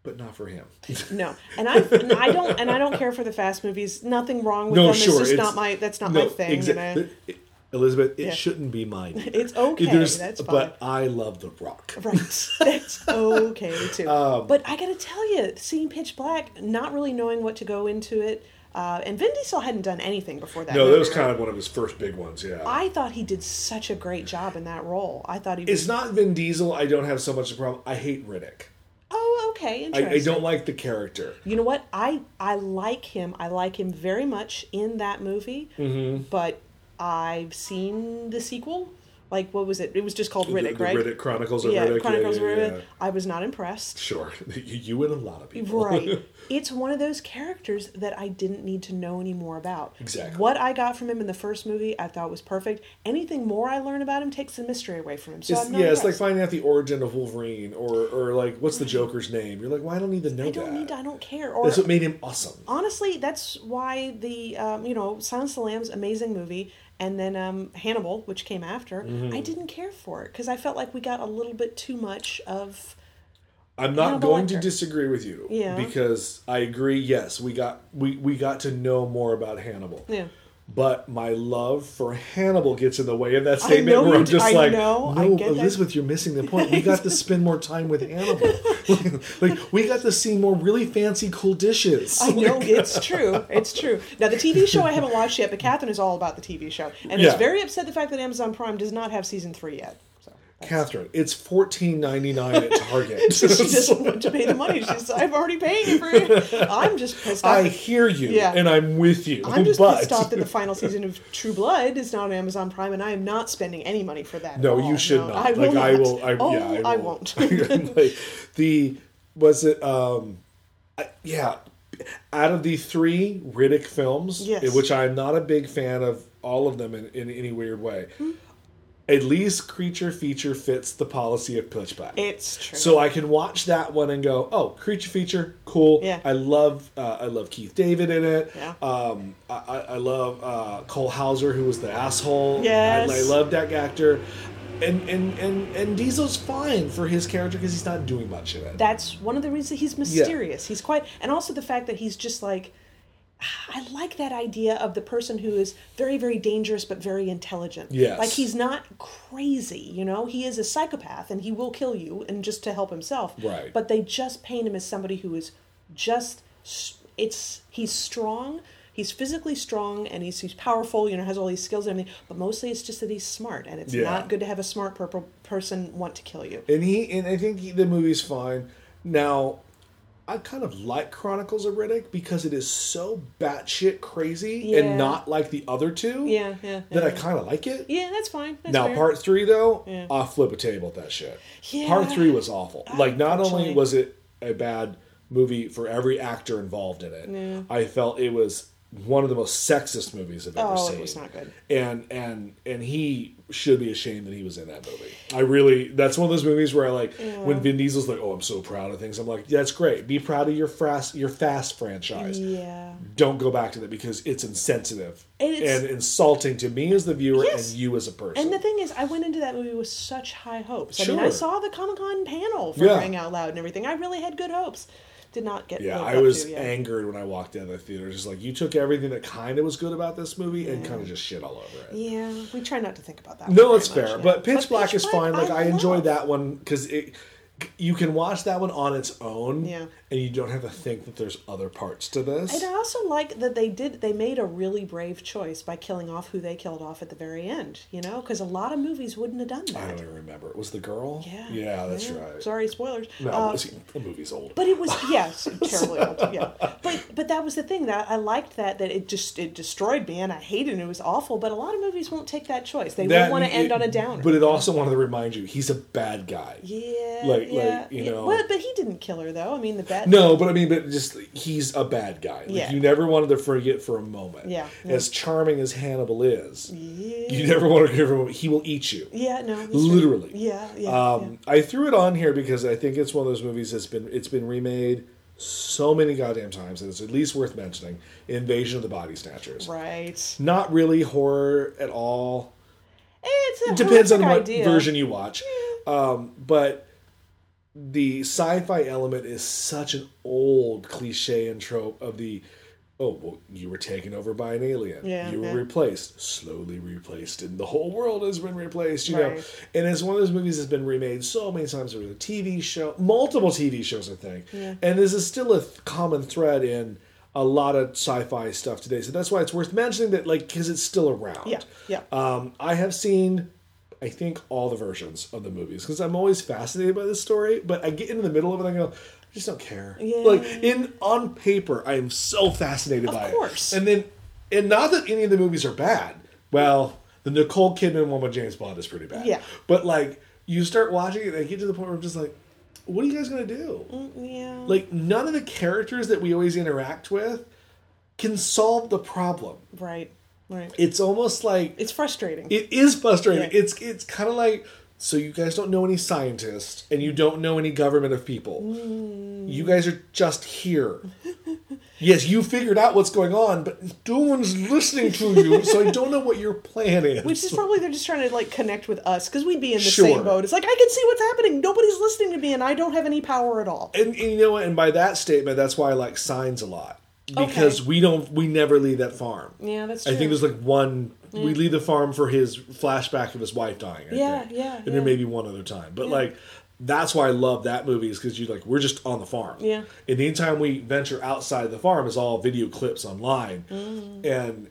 Speaker 1: but not for him.
Speaker 2: No, and I, and I don't, and I don't care for the fast movies. Nothing wrong with
Speaker 1: no,
Speaker 2: them.
Speaker 1: sure,
Speaker 2: it's just not my. That's not my thing.
Speaker 1: exa-
Speaker 2: you know?
Speaker 1: it- Elizabeth, it
Speaker 2: Yeah.
Speaker 1: shouldn't be mine. either.
Speaker 2: It's okay,
Speaker 1: There's-
Speaker 2: that's
Speaker 1: But I love The Rock.
Speaker 2: Right. That's okay too.
Speaker 1: Um,
Speaker 2: but I gotta tell you, seeing Pitch Black, not really knowing what to go into it, uh, and Vin Diesel hadn't done anything before that.
Speaker 1: No, that
Speaker 2: movie,
Speaker 1: was
Speaker 2: right?
Speaker 1: kind of one of his first big ones. Yeah.
Speaker 2: I thought he did such a great job in that role. I thought he was.
Speaker 1: it's not Vin Diesel. I don't have so much of a problem. I hate Riddick.
Speaker 2: oh, okay,
Speaker 1: I. I don't like the character.
Speaker 2: You know what? I I like him. I like him very much in that movie.
Speaker 1: Mm-hmm.
Speaker 2: But I've seen the sequel, Like what was it? It was just called Riddick,
Speaker 1: the
Speaker 2: right?
Speaker 1: Riddick Chronicles of
Speaker 2: yeah,
Speaker 1: Riddick.
Speaker 2: Chronicles
Speaker 1: yeah,
Speaker 2: of
Speaker 1: yeah,
Speaker 2: Riddick. I was not impressed.
Speaker 1: Sure, you and a lot of people.
Speaker 2: Right. it's one of those characters that I didn't need to know any more about.
Speaker 1: Exactly.
Speaker 2: What I got from him in the first movie, I thought was perfect. Anything more I learn about him takes the mystery away from him. So
Speaker 1: It's, yeah, it's like finding out the origin of Wolverine, or or like what's the Joker's name? You're like, well, I don't need to know
Speaker 2: I don't
Speaker 1: that.
Speaker 2: need. To, I don't care. Or
Speaker 1: That's what made him awesome.
Speaker 2: honestly, that's why the um, you know Silence of the Lambs amazing movie, and then um, Hannibal, which came after,
Speaker 1: Mm-hmm.
Speaker 2: I didn't care for it because I felt like we got a little bit too much of.
Speaker 1: I'm not
Speaker 2: Hannibal
Speaker 1: going to disagree with you.
Speaker 2: Yeah.
Speaker 1: Because I agree. Yes, we got we we got to know more about Hannibal.
Speaker 2: Yeah.
Speaker 1: But my love for Hannibal gets in the way of that statement where I'm just
Speaker 2: I
Speaker 1: like,
Speaker 2: know, I
Speaker 1: no,
Speaker 2: get that.
Speaker 1: Elizabeth, you're missing the point. We got to spend more time with Hannibal. like we got to see more really fancy, cool dishes.
Speaker 2: I know it's true. It's true. Now the TV show I haven't watched yet, but Catherine is all about the TV show, and
Speaker 1: Yeah.
Speaker 2: is very upset the fact that Amazon Prime does not have season three yet.
Speaker 1: Catherine, it's fourteen ninety nine at Target.
Speaker 2: she doesn't want to pay the money. She's, I'm already paying it for you. I'm just pissed off.
Speaker 1: I
Speaker 2: that-
Speaker 1: hear you,
Speaker 2: Yeah.
Speaker 1: and I'm with you.
Speaker 2: I'm just
Speaker 1: but
Speaker 2: pissed off that the final season of True Blood is not on Amazon Prime, and I am not spending any money for that.
Speaker 1: No, you should
Speaker 2: No,
Speaker 1: not.
Speaker 2: I will
Speaker 1: like
Speaker 2: not.
Speaker 1: I will. I,
Speaker 2: oh,
Speaker 1: yeah,
Speaker 2: I, won't.
Speaker 1: like, the was it? um I- Yeah, out of the three Riddick films,
Speaker 2: Yes.
Speaker 1: which I'm not a big fan of all of them in, in any weird way. At least creature feature fits the policy of Pitch Black.
Speaker 2: it's true.
Speaker 1: So I can watch that one and go, oh, creature feature, cool.
Speaker 2: Yeah.
Speaker 1: I love, uh, I love Keith David in it.
Speaker 2: Yeah.
Speaker 1: Um, I, I love uh, Cole Hauser, who was the asshole.
Speaker 2: Yes.
Speaker 1: I, I love that actor. And and and and Diesel's fine for his character because he's not doing much in it.
Speaker 2: that's one of the reasons he's mysterious. He's quite, and also the fact that he's just like, I like that idea of the person who is very, very dangerous but very intelligent.
Speaker 1: Yes.
Speaker 2: like he's not crazy. You know, he is a psychopath and he will kill you, and just to help himself.
Speaker 1: Right.
Speaker 2: But they just paint him as somebody who is just. It's he's strong. He's physically strong and he's, he's powerful, you know, has all these skills and everything, but mostly it's just that he's smart and it's
Speaker 1: Yeah.
Speaker 2: not good to have a smart purple person want to kill you.
Speaker 1: and he and I think he, the movie's fine. Now, I kind of like Chronicles of Riddick because it is so batshit crazy
Speaker 2: Yeah.
Speaker 1: and not like the other two.
Speaker 2: Yeah, yeah.
Speaker 1: That
Speaker 2: yeah.
Speaker 1: I kind of like it.
Speaker 2: Yeah, that's fine. That's
Speaker 1: Now,
Speaker 2: fair.
Speaker 1: part three though,
Speaker 2: Yeah.
Speaker 1: I'll flip a table at that shit.
Speaker 2: Yeah.
Speaker 1: Part three was awful. Like, not only was it a bad movie for every actor involved in it, I felt it was one of the most sexist movies I've ever
Speaker 2: Oh,
Speaker 1: seen.
Speaker 2: it was not good.
Speaker 1: And and and he should be ashamed that he was in that movie. I really, that's one of those movies where I like when Vin Diesel's like, "Oh, I'm so proud of things." I'm like, "Yeah, "That's great. Be proud of your fast your Fast franchise."
Speaker 2: Yeah.
Speaker 1: Don't go back to that because it's insensitive
Speaker 2: And it's-
Speaker 1: and insulting to me as the viewer
Speaker 2: Yes.
Speaker 1: and you as a person.
Speaker 2: And the thing is, I went into that movie with such high hopes. I mean, I saw the Comic Con panel for
Speaker 1: Yeah.
Speaker 2: crying out loud and everything. I really had good hopes. Did not get.
Speaker 1: Yeah, I was
Speaker 2: to, yeah.
Speaker 1: angered when I walked out of the theater. Just like you took everything that kind of was good about this movie and kind of just shit all over it.
Speaker 2: Yeah, we try not to think about that.
Speaker 1: No, it's fair, but
Speaker 2: yeah.
Speaker 1: Pitch Black is fine. Like I, enjoyed
Speaker 2: love.
Speaker 1: that one because it. You can watch that one on its own,
Speaker 2: Yeah.
Speaker 1: and you don't have to think that there's other parts to this.
Speaker 2: And I also like that they did. They made a really brave choice by killing off who they killed off at the very end. You know, because a lot of movies wouldn't have done that.
Speaker 1: I don't even remember. It was the girl.
Speaker 2: Yeah.
Speaker 1: yeah, that's
Speaker 2: yeah.
Speaker 1: right.
Speaker 2: Sorry, spoilers.
Speaker 1: No,
Speaker 2: Uh,
Speaker 1: the movie's old.
Speaker 2: But it was yes, terribly old. Yeah, but but that was the thing that I liked that that it just it destroyed me and I hated it. And it was awful. But a lot of movies won't take that choice. They
Speaker 1: That-
Speaker 2: will want to end on a downer.
Speaker 1: But it also wanted to remind you he's a bad guy.
Speaker 2: yeah,
Speaker 1: like-
Speaker 2: yeah,
Speaker 1: like, you know-
Speaker 2: Well, but he didn't kill her though. I mean, the bad.
Speaker 1: No, but I mean, but just he's a bad guy. Like,
Speaker 2: Yeah.
Speaker 1: You never wanted to forget for a moment.
Speaker 2: Yeah, yeah.
Speaker 1: As charming as Hannibal is,
Speaker 2: Yeah.
Speaker 1: you never want to forget for a moment. He will eat you.
Speaker 2: Yeah, no, true.
Speaker 1: Literally.
Speaker 2: Yeah, yeah.
Speaker 1: Um, I threw it on here because I think it's one of those movies that's been it's been remade so many goddamn times that it's at least worth mentioning. Invasion of the Body Snatchers.
Speaker 2: right.
Speaker 1: Not really horror at all.
Speaker 2: It's a
Speaker 1: It depends on what
Speaker 2: idea.
Speaker 1: version you watch. Um, but the sci-fi element is such an old cliche and trope of the oh well you were taken over by an alien.
Speaker 2: Yeah,
Speaker 1: you were
Speaker 2: yeah.
Speaker 1: replaced. Slowly replaced. And the whole world has been replaced you know. And it's one of those movies that's been remade so many times there was a tv show multiple tv shows i think.
Speaker 2: Yeah.
Speaker 1: and this is still a th- common thread in a lot of sci-fi stuff today. So that's why it's worth mentioning that like because it's still around.
Speaker 2: Yeah, yeah.
Speaker 1: um, I have seen, I think, all the versions of the movies because I'm always fascinated by this story. But I get into the middle of it and I go, I just don't care.
Speaker 2: Yeah.
Speaker 1: Like in on paper, I am so fascinated by it.
Speaker 2: Of
Speaker 1: by
Speaker 2: course.
Speaker 1: it. And then, and not that any of the movies are bad. Well, The Nicole Kidman one with James Bond is pretty bad.
Speaker 2: Yeah.
Speaker 1: But like you start watching it and I get to the point where I'm just like, what are you guys gonna do?
Speaker 2: Mm, Yeah.
Speaker 1: Like none of the characters that we always interact with can solve the problem.
Speaker 2: right. Right.
Speaker 1: It's almost like
Speaker 2: It's frustrating.
Speaker 1: it is frustrating.
Speaker 2: Yeah.
Speaker 1: It's it's kind of like so you guys don't know any scientists and you don't know any government of people.
Speaker 2: Mm.
Speaker 1: You guys are just here. yes, you figured out what's going on, but no one's listening to you, so I don't know what your plan is.
Speaker 2: Which is probably they're just trying to like connect with us because we'd be in the
Speaker 1: Sure.
Speaker 2: same boat. It's like I can see what's happening. Nobody's listening to me, and I don't have any power at all.
Speaker 1: and, and you know? And by that statement, that's why I like signs a lot because
Speaker 2: Okay.
Speaker 1: we don't we never leave that farm.
Speaker 2: Yeah, that's true.
Speaker 1: I think there's like one. We leave the farm for his flashback of his wife dying. I
Speaker 2: Yeah,
Speaker 1: think.
Speaker 2: yeah,
Speaker 1: And
Speaker 2: yeah.
Speaker 1: there may be one other time, but like that's why I love that movie is because you like we're just on the farm.
Speaker 2: Yeah.
Speaker 1: And anytime we venture outside the farm is all video clips online,
Speaker 2: Mm.
Speaker 1: and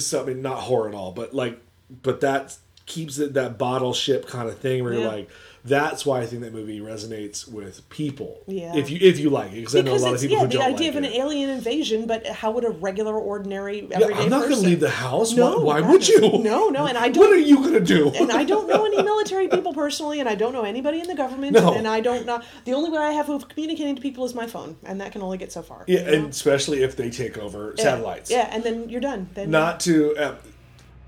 Speaker 1: so I mean not horror at all, but like but that keeps it that bottle ship kind of thing where you're like. That's why I think that movie resonates with people.
Speaker 2: Yeah.
Speaker 1: If you if you like it, because I know a lot of people
Speaker 2: yeah
Speaker 1: who
Speaker 2: the
Speaker 1: don't
Speaker 2: idea
Speaker 1: like
Speaker 2: of an
Speaker 1: it.
Speaker 2: alien invasion, but how would a regular, ordinary,
Speaker 1: Yeah,
Speaker 2: everyday
Speaker 1: I'm not going to leave the house.
Speaker 2: No,
Speaker 1: why why would you?
Speaker 2: No, no, and I don't.
Speaker 1: What are you going to do?
Speaker 2: and I don't know any military people personally, and I don't know anybody in the government,
Speaker 1: No.
Speaker 2: and I don't know. The only way I have of communicating to people is my phone, and that can only get so far.
Speaker 1: Yeah,
Speaker 2: you know?
Speaker 1: and especially if they take over
Speaker 2: Yeah,
Speaker 1: satellites.
Speaker 2: Yeah, and then you're done. Then
Speaker 1: Not to uh,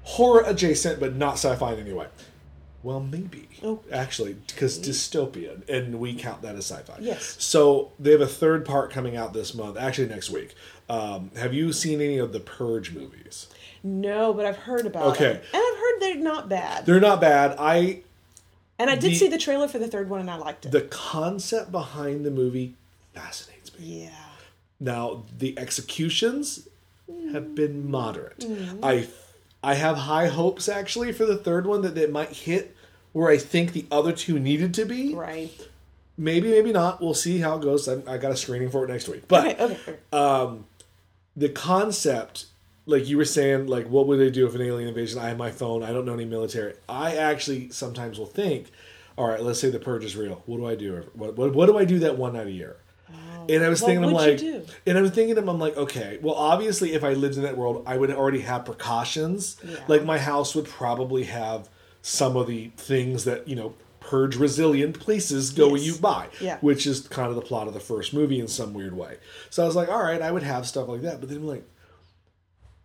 Speaker 1: horror adjacent, but not sci-fi in any way. Well, maybe
Speaker 2: Oh.
Speaker 1: actually, because dystopian, and we count that as sci-fi.
Speaker 2: Yes.
Speaker 1: So they have a third part coming out this month, actually next week. Um, have you seen any of the Purge movies?
Speaker 2: no, but I've heard about
Speaker 1: Okay.
Speaker 2: it, and I've heard they're not bad.
Speaker 1: They're not bad. I
Speaker 2: and I did
Speaker 1: the-
Speaker 2: see the trailer for the third one, and I liked it.
Speaker 1: the concept behind the movie fascinates me.
Speaker 2: yeah.
Speaker 1: Now the executions have been moderate.
Speaker 2: Mm-hmm.
Speaker 1: I I have high hopes actually for the third one that it might hit where I think the other two needed to be.
Speaker 2: Right.
Speaker 1: Maybe maybe not. We'll see how it goes. I, I got a screening for it next week. But
Speaker 2: Okay. Okay. okay.
Speaker 1: Um, the concept like you were saying like what would they do if an alien invasion i have my phone i don't know any military i actually sometimes will think all right let's say the purge is real what do i do what, what, what do i do that one night a year and i was
Speaker 2: What
Speaker 1: thinking i'm like and i was thinking i'm like okay well obviously if i lived in that world i would already have precautions
Speaker 2: Yeah.
Speaker 1: like my house would probably have some of the things that you know purge resilient places go
Speaker 2: Yes.
Speaker 1: you buy
Speaker 2: Yeah.
Speaker 1: which is kind of the plot of the first movie in some weird way. So I was like, all right, I would have stuff like that. But then I'm like,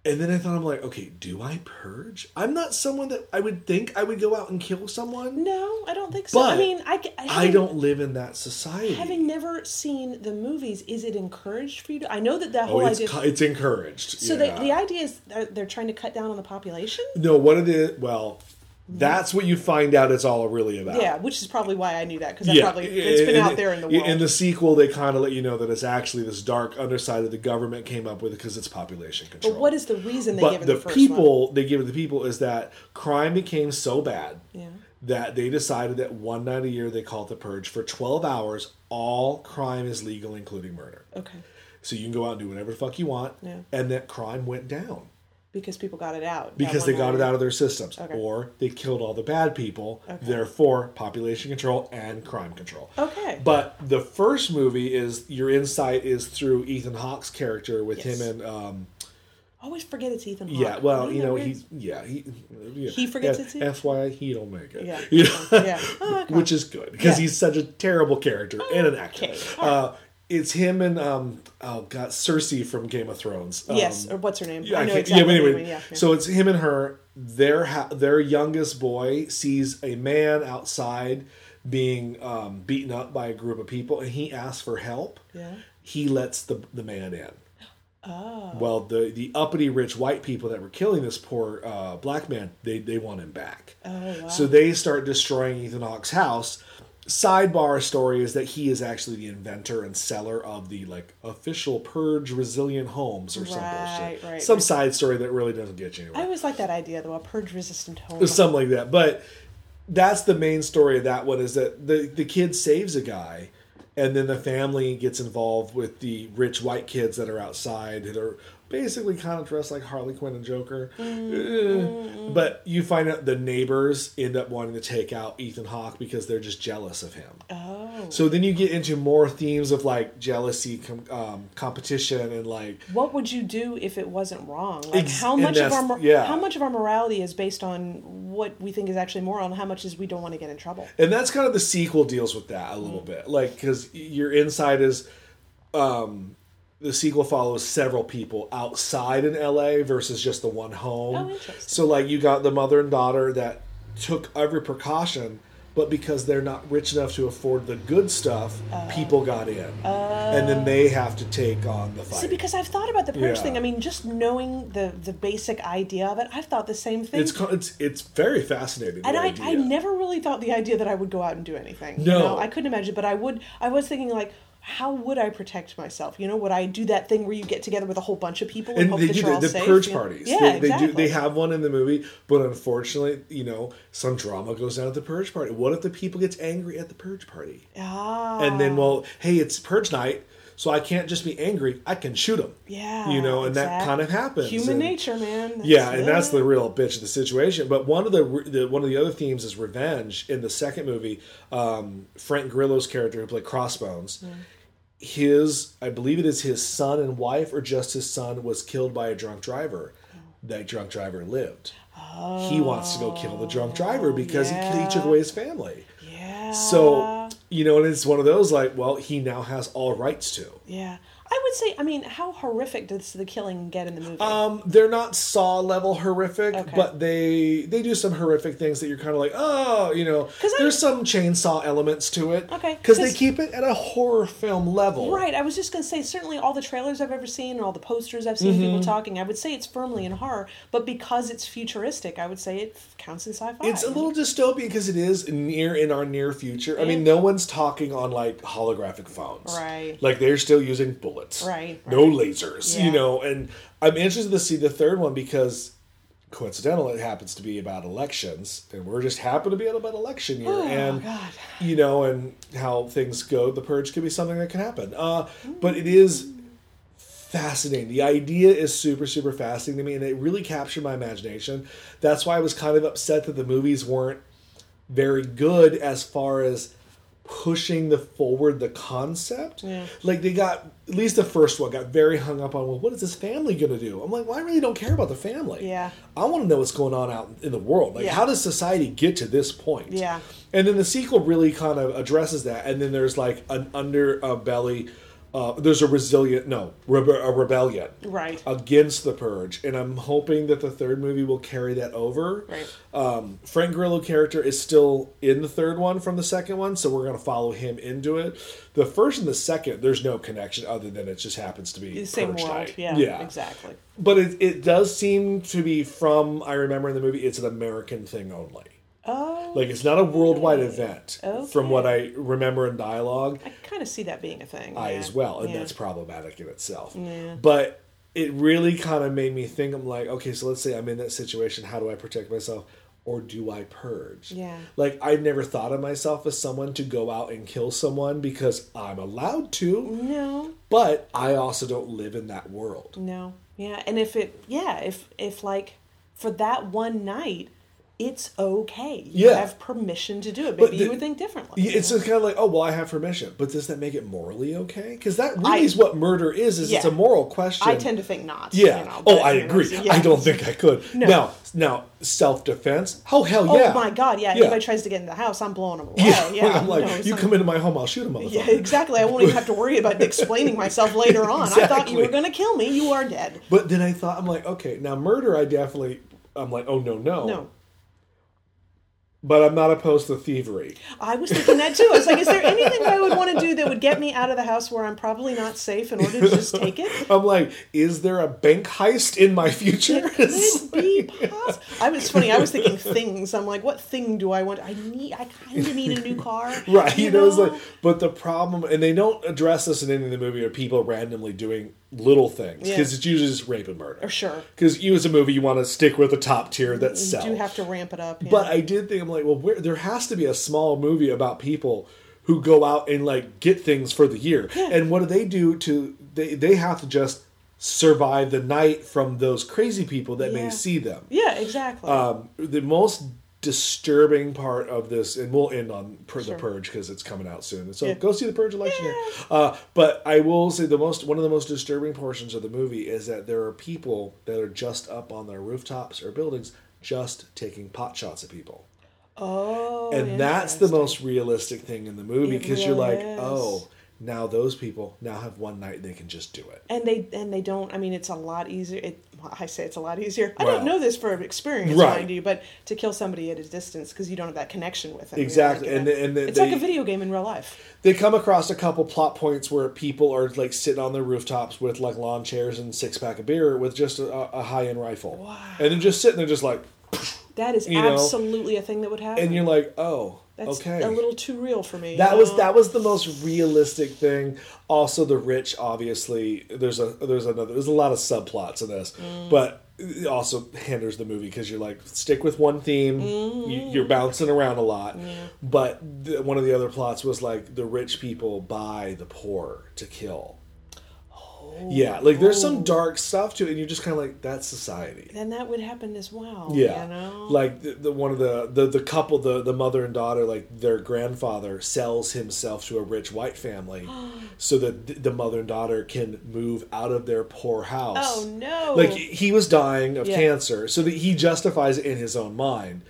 Speaker 1: and then I thought, I'm like, okay, do I purge? I'm not someone that I would think I would go out and kill someone.
Speaker 2: No, I don't think so.
Speaker 1: But
Speaker 2: I mean, I, I,
Speaker 1: I don't live in that society.
Speaker 2: Having never seen the movies, is it encouraged for you to? I know that that
Speaker 1: oh,
Speaker 2: whole
Speaker 1: it's,
Speaker 2: idea.
Speaker 1: it's encouraged.
Speaker 2: so
Speaker 1: yeah.
Speaker 2: the, the idea is they're, they're trying to cut down on the population.
Speaker 1: no, one of the, well, that's what you find out it's all really about.
Speaker 2: Yeah, which is probably why I knew that because probably it's been out there in the world.
Speaker 1: In the sequel, they kind of let you know that it's actually this dark underside of the government came up with it because it's population control.
Speaker 2: but what is the reason they
Speaker 1: but
Speaker 2: give it
Speaker 1: the,
Speaker 2: the, first
Speaker 1: people they give it the people is that crime became so bad
Speaker 2: Yeah.
Speaker 1: that they decided that one night a year they call it the purge for 12 hours all crime is legal including murder?
Speaker 2: Okay,
Speaker 1: so you can go out and do whatever the fuck you want
Speaker 2: Yeah.
Speaker 1: and that crime went down
Speaker 2: because people got it out.
Speaker 1: because they got
Speaker 2: night.
Speaker 1: it out of their systems
Speaker 2: Okay.
Speaker 1: or they killed all the bad people therefore population control and crime control
Speaker 2: Okay.
Speaker 1: but the first movie is your insight is through ethan hawke's character with
Speaker 2: Yes.
Speaker 1: him and um,
Speaker 2: I always forget it's Ethan. Hawke.
Speaker 1: Yeah, well, you know, he's yeah, he yeah.
Speaker 2: He forgets
Speaker 1: yeah,
Speaker 2: it too?
Speaker 1: FYI, he don't make it.
Speaker 2: Yeah.
Speaker 1: You know?
Speaker 2: Yeah. Oh, okay.
Speaker 1: which is good because
Speaker 2: Yeah.
Speaker 1: he's such a terrible character and an actor.
Speaker 2: Okay.
Speaker 1: Uh, it's him and um oh god, Cersei from Game of Thrones. Um,
Speaker 2: yes, or what's her name?
Speaker 1: yeah,
Speaker 2: I
Speaker 1: I
Speaker 2: know exactly.
Speaker 1: yeah, but anyway,
Speaker 2: mean, yeah, yeah.
Speaker 1: so it's him and her. Their ha- their youngest boy sees a man outside being um, beaten up by a group of people, and he asks for help.
Speaker 2: Yeah.
Speaker 1: He lets the the man in.
Speaker 2: Oh.
Speaker 1: Well, the the uppity rich white people that were killing this poor uh, black man, they they want him back.
Speaker 2: Oh, wow.
Speaker 1: So they start destroying Ethan Hawke's house. Sidebar story is that he is actually the inventor and seller of the like official purge resilient homes or some
Speaker 2: Right,
Speaker 1: bullshit.
Speaker 2: right,
Speaker 1: some
Speaker 2: right.
Speaker 1: side story that really doesn't get you
Speaker 2: I always like that idea though, a purge resistant home.
Speaker 1: Something like that. But that's the main story of that one is that the the kid saves a guy and then the family gets involved with the rich white kids that are outside that are basically kind of dressed like Harley Quinn and Joker. Eh. But you find out the neighbors end up wanting to take out Ethan Hawke because they're just jealous of him.
Speaker 2: Oh.
Speaker 1: So then you get into more themes of like jealousy, com- um, competition, and like
Speaker 2: What would you do if it wasn't wrong? Like
Speaker 1: Ex-
Speaker 2: how much of our mor-
Speaker 1: yeah.
Speaker 2: how much of our morality is based on what we think is actually moral, and how much is we don't want to get in trouble.
Speaker 1: and that's kind of the sequel deals with that a little
Speaker 2: Mm.
Speaker 1: bit like because your inside is um the sequel follows several people outside in la versus just the one home
Speaker 2: Oh, interesting.
Speaker 1: so like you got the mother and daughter that took every precaution but because they're not rich enough to afford the good stuff oh. people got in oh. and then they have to take on the fight.
Speaker 2: See, because I've thought about the purge
Speaker 1: Yeah.
Speaker 2: thing. I mean, just knowing the the basic idea of it, I've thought the same thing.
Speaker 1: it's it's it's very fascinating
Speaker 2: and I,
Speaker 1: idea.
Speaker 2: I never really thought the idea that I would go out and do anything. you
Speaker 1: No.
Speaker 2: know? I couldn't imagine, but I would. I was thinking like, how would I protect myself? You know, would I do that thing where you get together with a whole bunch of people and,
Speaker 1: and
Speaker 2: hope
Speaker 1: they do the, the
Speaker 2: safe?
Speaker 1: purge
Speaker 2: you know?
Speaker 1: parties.
Speaker 2: Yeah,
Speaker 1: they, they
Speaker 2: exactly.
Speaker 1: do. They have one in the movie, but unfortunately, you know, some drama goes down at the purge party. What if the people gets angry at the purge party,
Speaker 2: Ah,
Speaker 1: and then, well, hey, it's purge night, so I can't just be angry. I can shoot them.
Speaker 2: yeah,
Speaker 1: you know, and that kind of happens.
Speaker 2: Human
Speaker 1: and-
Speaker 2: nature, man. That's-
Speaker 1: Yeah, and that's the real bitch of the situation. But one of the, the one of the other themes is revenge. In the second movie, um, Frank Grillo's character who played Crossbones, his I believe it is his son and wife, or just his son, was killed by a drunk driver. That drunk driver lived. He wants to go kill the drunk driver oh, because he, he took away his family.
Speaker 2: yeah.
Speaker 1: So you know, and it's one of those like, well, he now has all rights to.
Speaker 2: yeah, I would say. I mean, how horrific does the killing get in the movie?
Speaker 1: Um, they're not Saw level horrific,
Speaker 2: Okay.
Speaker 1: but they they do some horrific things that you're kind of like, oh, you know,
Speaker 2: 'Cause I-
Speaker 1: there's some chainsaw elements to it.
Speaker 2: Okay,
Speaker 1: because they keep it at a horror film level.
Speaker 2: Right, I was just gonna say certainly all the trailers I've ever seen and all the posters I've seen
Speaker 1: Mm-hmm.
Speaker 2: people talking, I would say it's firmly in horror, but because it's futuristic, I would say it counts in sci-fi.
Speaker 1: It's a little dystopian because it is near in our near future. I mean, no one's talking on like holographic phones,
Speaker 2: Right.
Speaker 1: Like they're still using bullets,
Speaker 2: Right,
Speaker 1: No lasers,
Speaker 2: Yeah.
Speaker 1: you know. And I'm interested to see the third one because coincidental it happens to be about elections, and we're just happen to be at about election year,
Speaker 2: Oh,
Speaker 1: and
Speaker 2: God.
Speaker 1: you know, and how things go. The purge could be something that can happen, uh, but it is fascinating. The idea is super, super fascinating to me, and it really captured my imagination. That's why I was kind of upset that the movies weren't very good as far as pushing the forward the concept.
Speaker 2: Yeah.
Speaker 1: Like they got at least the first one got very hung up on well, what is this family gonna do? I'm like, well, I really don't care about the family.
Speaker 2: Yeah.
Speaker 1: I want to know what's going on out in the world. Like
Speaker 2: Yeah.
Speaker 1: how does society get to this point?
Speaker 2: Yeah.
Speaker 1: And then the sequel really kind of addresses that. And then there's like an underbelly. Uh, there's a resilient no rebe- a rebellion
Speaker 2: Right.
Speaker 1: against the purge, and I'm hoping that the third movie will carry that over.
Speaker 2: Right.
Speaker 1: Um, Frank Grillo character is still in the third one from the second one, so we're going to follow him into it. The first and the second, there's no connection other than it just happens to be
Speaker 2: The same
Speaker 1: Purge
Speaker 2: world. Yeah,
Speaker 1: yeah,
Speaker 2: exactly.
Speaker 1: But it, it does seem to be from I remember in the movie, it's an American thing only.
Speaker 2: Oh,
Speaker 1: Like it's not a worldwide oh, event, from what I remember in dialogue.
Speaker 2: I kind of see that being a thing.
Speaker 1: I
Speaker 2: yeah.
Speaker 1: as well, and
Speaker 2: Yeah.
Speaker 1: that's problematic in itself.
Speaker 2: Yeah.
Speaker 1: But it really kind of made me think. I'm like, okay, so let's say I'm in that situation. How do I protect myself, or do I purge?
Speaker 2: Yeah.
Speaker 1: Like I never thought of myself as someone to go out and kill someone because I'm allowed to,
Speaker 2: No,
Speaker 1: but I also don't live in that world.
Speaker 2: no, yeah, and if it, yeah, if if like for that one night, it's okay. You
Speaker 1: Yeah.
Speaker 2: have permission to do it. Maybe
Speaker 1: the-
Speaker 2: you would think differently.
Speaker 1: Yeah, It's just kind of like, oh well, I have permission, but does that make it morally okay? Because that really
Speaker 2: I-
Speaker 1: is what murder is. Is it's a moral question.
Speaker 2: I tend to think not.
Speaker 1: Yeah.
Speaker 2: you know,
Speaker 1: oh, I agree.
Speaker 2: yeah.
Speaker 1: I don't think I could.
Speaker 2: No.
Speaker 1: Now, now, self defense. Oh hell
Speaker 2: oh,
Speaker 1: yeah!
Speaker 2: Oh my god, yeah.
Speaker 1: Yeah.
Speaker 2: Anybody tries to get in the house, I'm blowing them away.
Speaker 1: Yeah,
Speaker 2: Yeah,
Speaker 1: I'm like,
Speaker 2: no,
Speaker 1: you come into my home, I'll shoot motherfucker.
Speaker 2: Yeah, exactly. I won't even have to worry about explaining myself later on. I thought you were going to kill me. You are dead.
Speaker 1: But then I thought, I'm like, okay, now murder, I definitely, I'm like, oh no, no,
Speaker 2: No.
Speaker 1: But I'm not opposed to thievery.
Speaker 2: I was thinking that too. I was like, is there anything I would want to do that would get me out of the house where I'm probably not safe in order to just take it?
Speaker 1: I'm like, is there a bank heist in my future?
Speaker 2: Could be possible. I was funny. I was thinking things. I'm like, what thing do I want? I need. I kind of need a new car.
Speaker 1: Right, you know, it's
Speaker 2: know?
Speaker 1: like, but the problem, and they don't address this in any of the movie, are people randomly doing little things
Speaker 2: Yeah.
Speaker 1: because it's usually just rape and murder.
Speaker 2: Sure.
Speaker 1: Because you, as a movie, you want to stick with the top tier that
Speaker 2: You
Speaker 1: sells.
Speaker 2: do have to ramp it up. Yeah.
Speaker 1: But I did think I'm like, well, where, there has to be a small movie about people who go out and like get things for the year.
Speaker 2: Yeah.
Speaker 1: And what do they do to they they have to just survive the night from those crazy people that may see them.
Speaker 2: yeah, exactly.
Speaker 1: Um, the most disturbing part of this, and we'll end on
Speaker 2: Sure.
Speaker 1: the Purge because it's coming out soon. So
Speaker 2: Yeah.
Speaker 1: go see the Purge election year. Uh, but I will say the most one of the most disturbing portions of the movie is that there are people that are just up on their rooftops or buildings just taking pot shots at people.
Speaker 2: Oh,
Speaker 1: and that's the most realistic thing in the movie because you're like,
Speaker 2: is.
Speaker 1: oh, now those people now have one night they can just do it.
Speaker 2: and they and they don't i mean it's a lot easier it well, i say it's a lot easier i
Speaker 1: Well,
Speaker 2: don't know this from experience
Speaker 1: right.
Speaker 2: mind you but to kill somebody at a distance because you don't have that connection with them
Speaker 1: Exactly,
Speaker 2: like,
Speaker 1: and- and they-
Speaker 2: it's like a video game in real life
Speaker 1: They come across a couple plot points where people are like sitting on their rooftops with like lawn chairs and six pack of beer with just a, a high end rifle,
Speaker 2: Wow.
Speaker 1: and then just sitting there just like,
Speaker 2: that is
Speaker 1: You know,
Speaker 2: absolutely a thing that would happen
Speaker 1: and you're like, oh,
Speaker 2: that's
Speaker 1: okay.
Speaker 2: a little too real for me
Speaker 1: that
Speaker 2: you
Speaker 1: was
Speaker 2: know?
Speaker 1: that was the most realistic thing. Also, the rich, obviously, there's a there's another there's a lot of subplots in this,
Speaker 2: Mm.
Speaker 1: but it also hinders the movie because you're like stick with one theme.
Speaker 2: Mm.
Speaker 1: You, you're bouncing around a lot, but the, one of the other plots was like the rich people buy the poor to kill. Oh, yeah, like there's some oh. dark stuff to it, and you're just kind of like that's society.
Speaker 2: then that would happen as well
Speaker 1: Yeah,
Speaker 2: you know
Speaker 1: like the, the one of the, the the couple, the the mother and daughter, like their grandfather sells himself to a rich white family, so that th- the mother and daughter can move out of their poor house.
Speaker 2: oh no
Speaker 1: Like he was dying of
Speaker 2: Yeah.
Speaker 1: cancer, so that he justifies it in his own mind.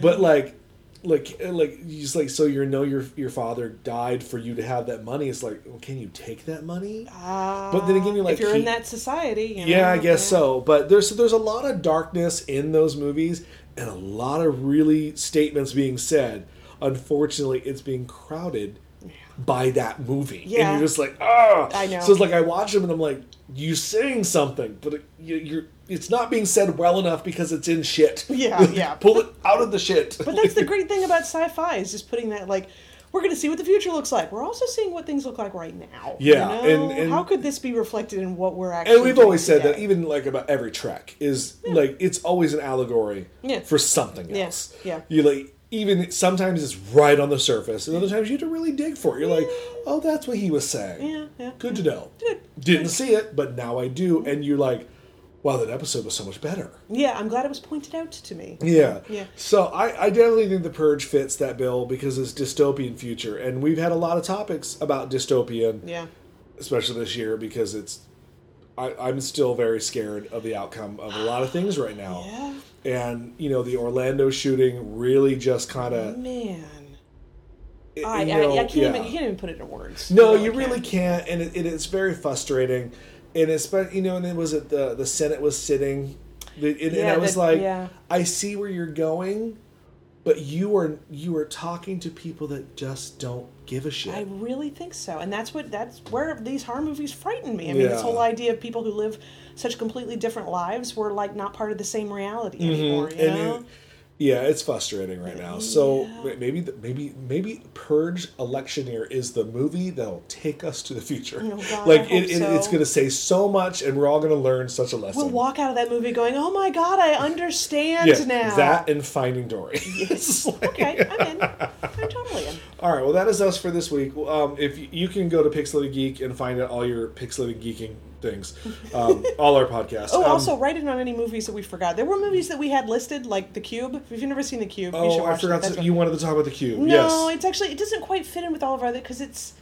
Speaker 1: But like, like, like he's like, so you know your your father died for you to have that money. It's like, well, can you take that money?
Speaker 2: Ah,
Speaker 1: but then again, you're like,
Speaker 2: if you're
Speaker 1: he-
Speaker 2: in that society you
Speaker 1: Yeah,
Speaker 2: know,
Speaker 1: I guess
Speaker 2: yeah.
Speaker 1: so. But there's there's a lot of darkness in those movies and a lot of really statements being said. Unfortunately, it's being crowded by that movie, and you're just like, oh
Speaker 2: I know.
Speaker 1: So it's like I watch them and I'm like, you saying something, but it, you, you're it's not being said well enough because it's in shit.
Speaker 2: Yeah, yeah.
Speaker 1: Pull it out of the shit.
Speaker 2: But that's the great thing about sci-fi is just putting that like we're going to see what the future looks like. We're also seeing what things look like right now.
Speaker 1: Yeah,
Speaker 2: you know?
Speaker 1: and- and-
Speaker 2: how could this be reflected in what we're actually?
Speaker 1: and we've always said that even like about every trek is like it's always an allegory
Speaker 2: Yeah.
Speaker 1: for something
Speaker 2: Yeah,
Speaker 1: else.
Speaker 2: yeah.
Speaker 1: You like even sometimes it's right on the surface, and other times you have to really dig for it. You're like, oh, that's what he was saying.
Speaker 2: Yeah, yeah.
Speaker 1: Good to know.
Speaker 2: Good.
Speaker 1: Didn't see it, but now I do, and you're like, wow, that episode was so much better.
Speaker 2: Yeah, I'm glad it was pointed out to me.
Speaker 1: Yeah.
Speaker 2: Yeah.
Speaker 1: So I, I definitely think the Purge fits that bill because it's dystopian future, and we've had a lot of topics about dystopian
Speaker 2: Yeah.
Speaker 1: especially this year because it's I, I'm still very scared of the outcome of a lot of things right now.
Speaker 2: Yeah.
Speaker 1: And you know, the Orlando shooting really just kind of
Speaker 2: Man.
Speaker 1: you
Speaker 2: I,
Speaker 1: know,
Speaker 2: I, I can't
Speaker 1: yeah.
Speaker 2: even, you can't even put it in words.
Speaker 1: No,
Speaker 2: really
Speaker 1: you really can't, and it, it, it's very frustrating. And it's but you know, and it was it the the Senate was sitting, the, and, and I was
Speaker 2: that-
Speaker 1: like,
Speaker 2: yeah.
Speaker 1: I see where you're going, but you are you are talking to people that just don't give a shit.
Speaker 2: I really think so, and that's what that's where these horror movies frighten me. I mean, this whole idea of people who live such completely different lives were like not part of the same reality anymore. You
Speaker 1: Mm-hmm. And
Speaker 2: know?
Speaker 1: it- yeah, it's frustrating right now. So
Speaker 2: Yeah.
Speaker 1: maybe maybe maybe Purge Election Year is the movie that'll take us to the future.
Speaker 2: Oh, God,
Speaker 1: like it, it, it's going to say so much, and we're all going to learn such a lesson.
Speaker 2: We'll walk out of that movie going, "Oh my god, I understand
Speaker 1: yeah,
Speaker 2: now."
Speaker 1: that and Finding Dory. It's like-
Speaker 2: okay, I'm in. I'm totally in.
Speaker 1: All right, well, that is us for this week. Um, if you, you can go to Pixelated Geek and find out all your Pixelated geeking things, um, all our podcasts.
Speaker 2: Oh,
Speaker 1: Um,
Speaker 2: also write in on any movies that we forgot. There were movies that we had listed, like The Cube. If you've never seen The Cube, you should
Speaker 1: oh, I forgot. To, you wanted to talk about the cube.
Speaker 2: No,
Speaker 1: yes,
Speaker 2: it's actually it doesn't quite fit in with all of our other because it's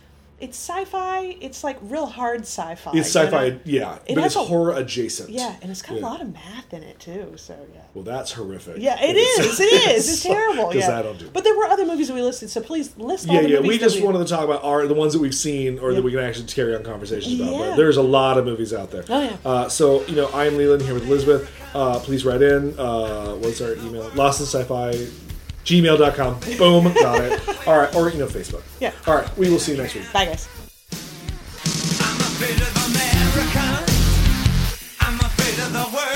Speaker 2: it's sci-fi. It's like real hard sci-fi.
Speaker 1: it's sci-fi.
Speaker 2: know?
Speaker 1: Yeah,
Speaker 2: It
Speaker 1: but
Speaker 2: has
Speaker 1: it's
Speaker 2: a-
Speaker 1: horror adjacent.
Speaker 2: Yeah, and it's got
Speaker 1: Yeah.
Speaker 2: a lot of math in it too. So yeah.
Speaker 1: Well, that's horrific.
Speaker 2: Yeah, it is. It is. It's terrible.
Speaker 1: Because
Speaker 2: Yeah.
Speaker 1: I don't do.
Speaker 2: But there were other movies that we listed, so please list all
Speaker 1: yeah,
Speaker 2: the
Speaker 1: yeah. We just wanted to talk about our the ones that we've seen or
Speaker 2: Yeah.
Speaker 1: that we can actually carry on conversations about. But there's a lot of movies out there.
Speaker 2: Oh, yeah.
Speaker 1: Uh, so you know, I'm Leland here with Elizabeth. Uh, please write in. Uh, what's our email? Lost in Sci-Fi. Gmail.com. Boom. Got it. All right. Or you know, Facebook.
Speaker 2: Yeah.
Speaker 1: All right. We will see you next week.
Speaker 2: Bye, guys.
Speaker 3: I'm afraid of America. I'm afraid of the world.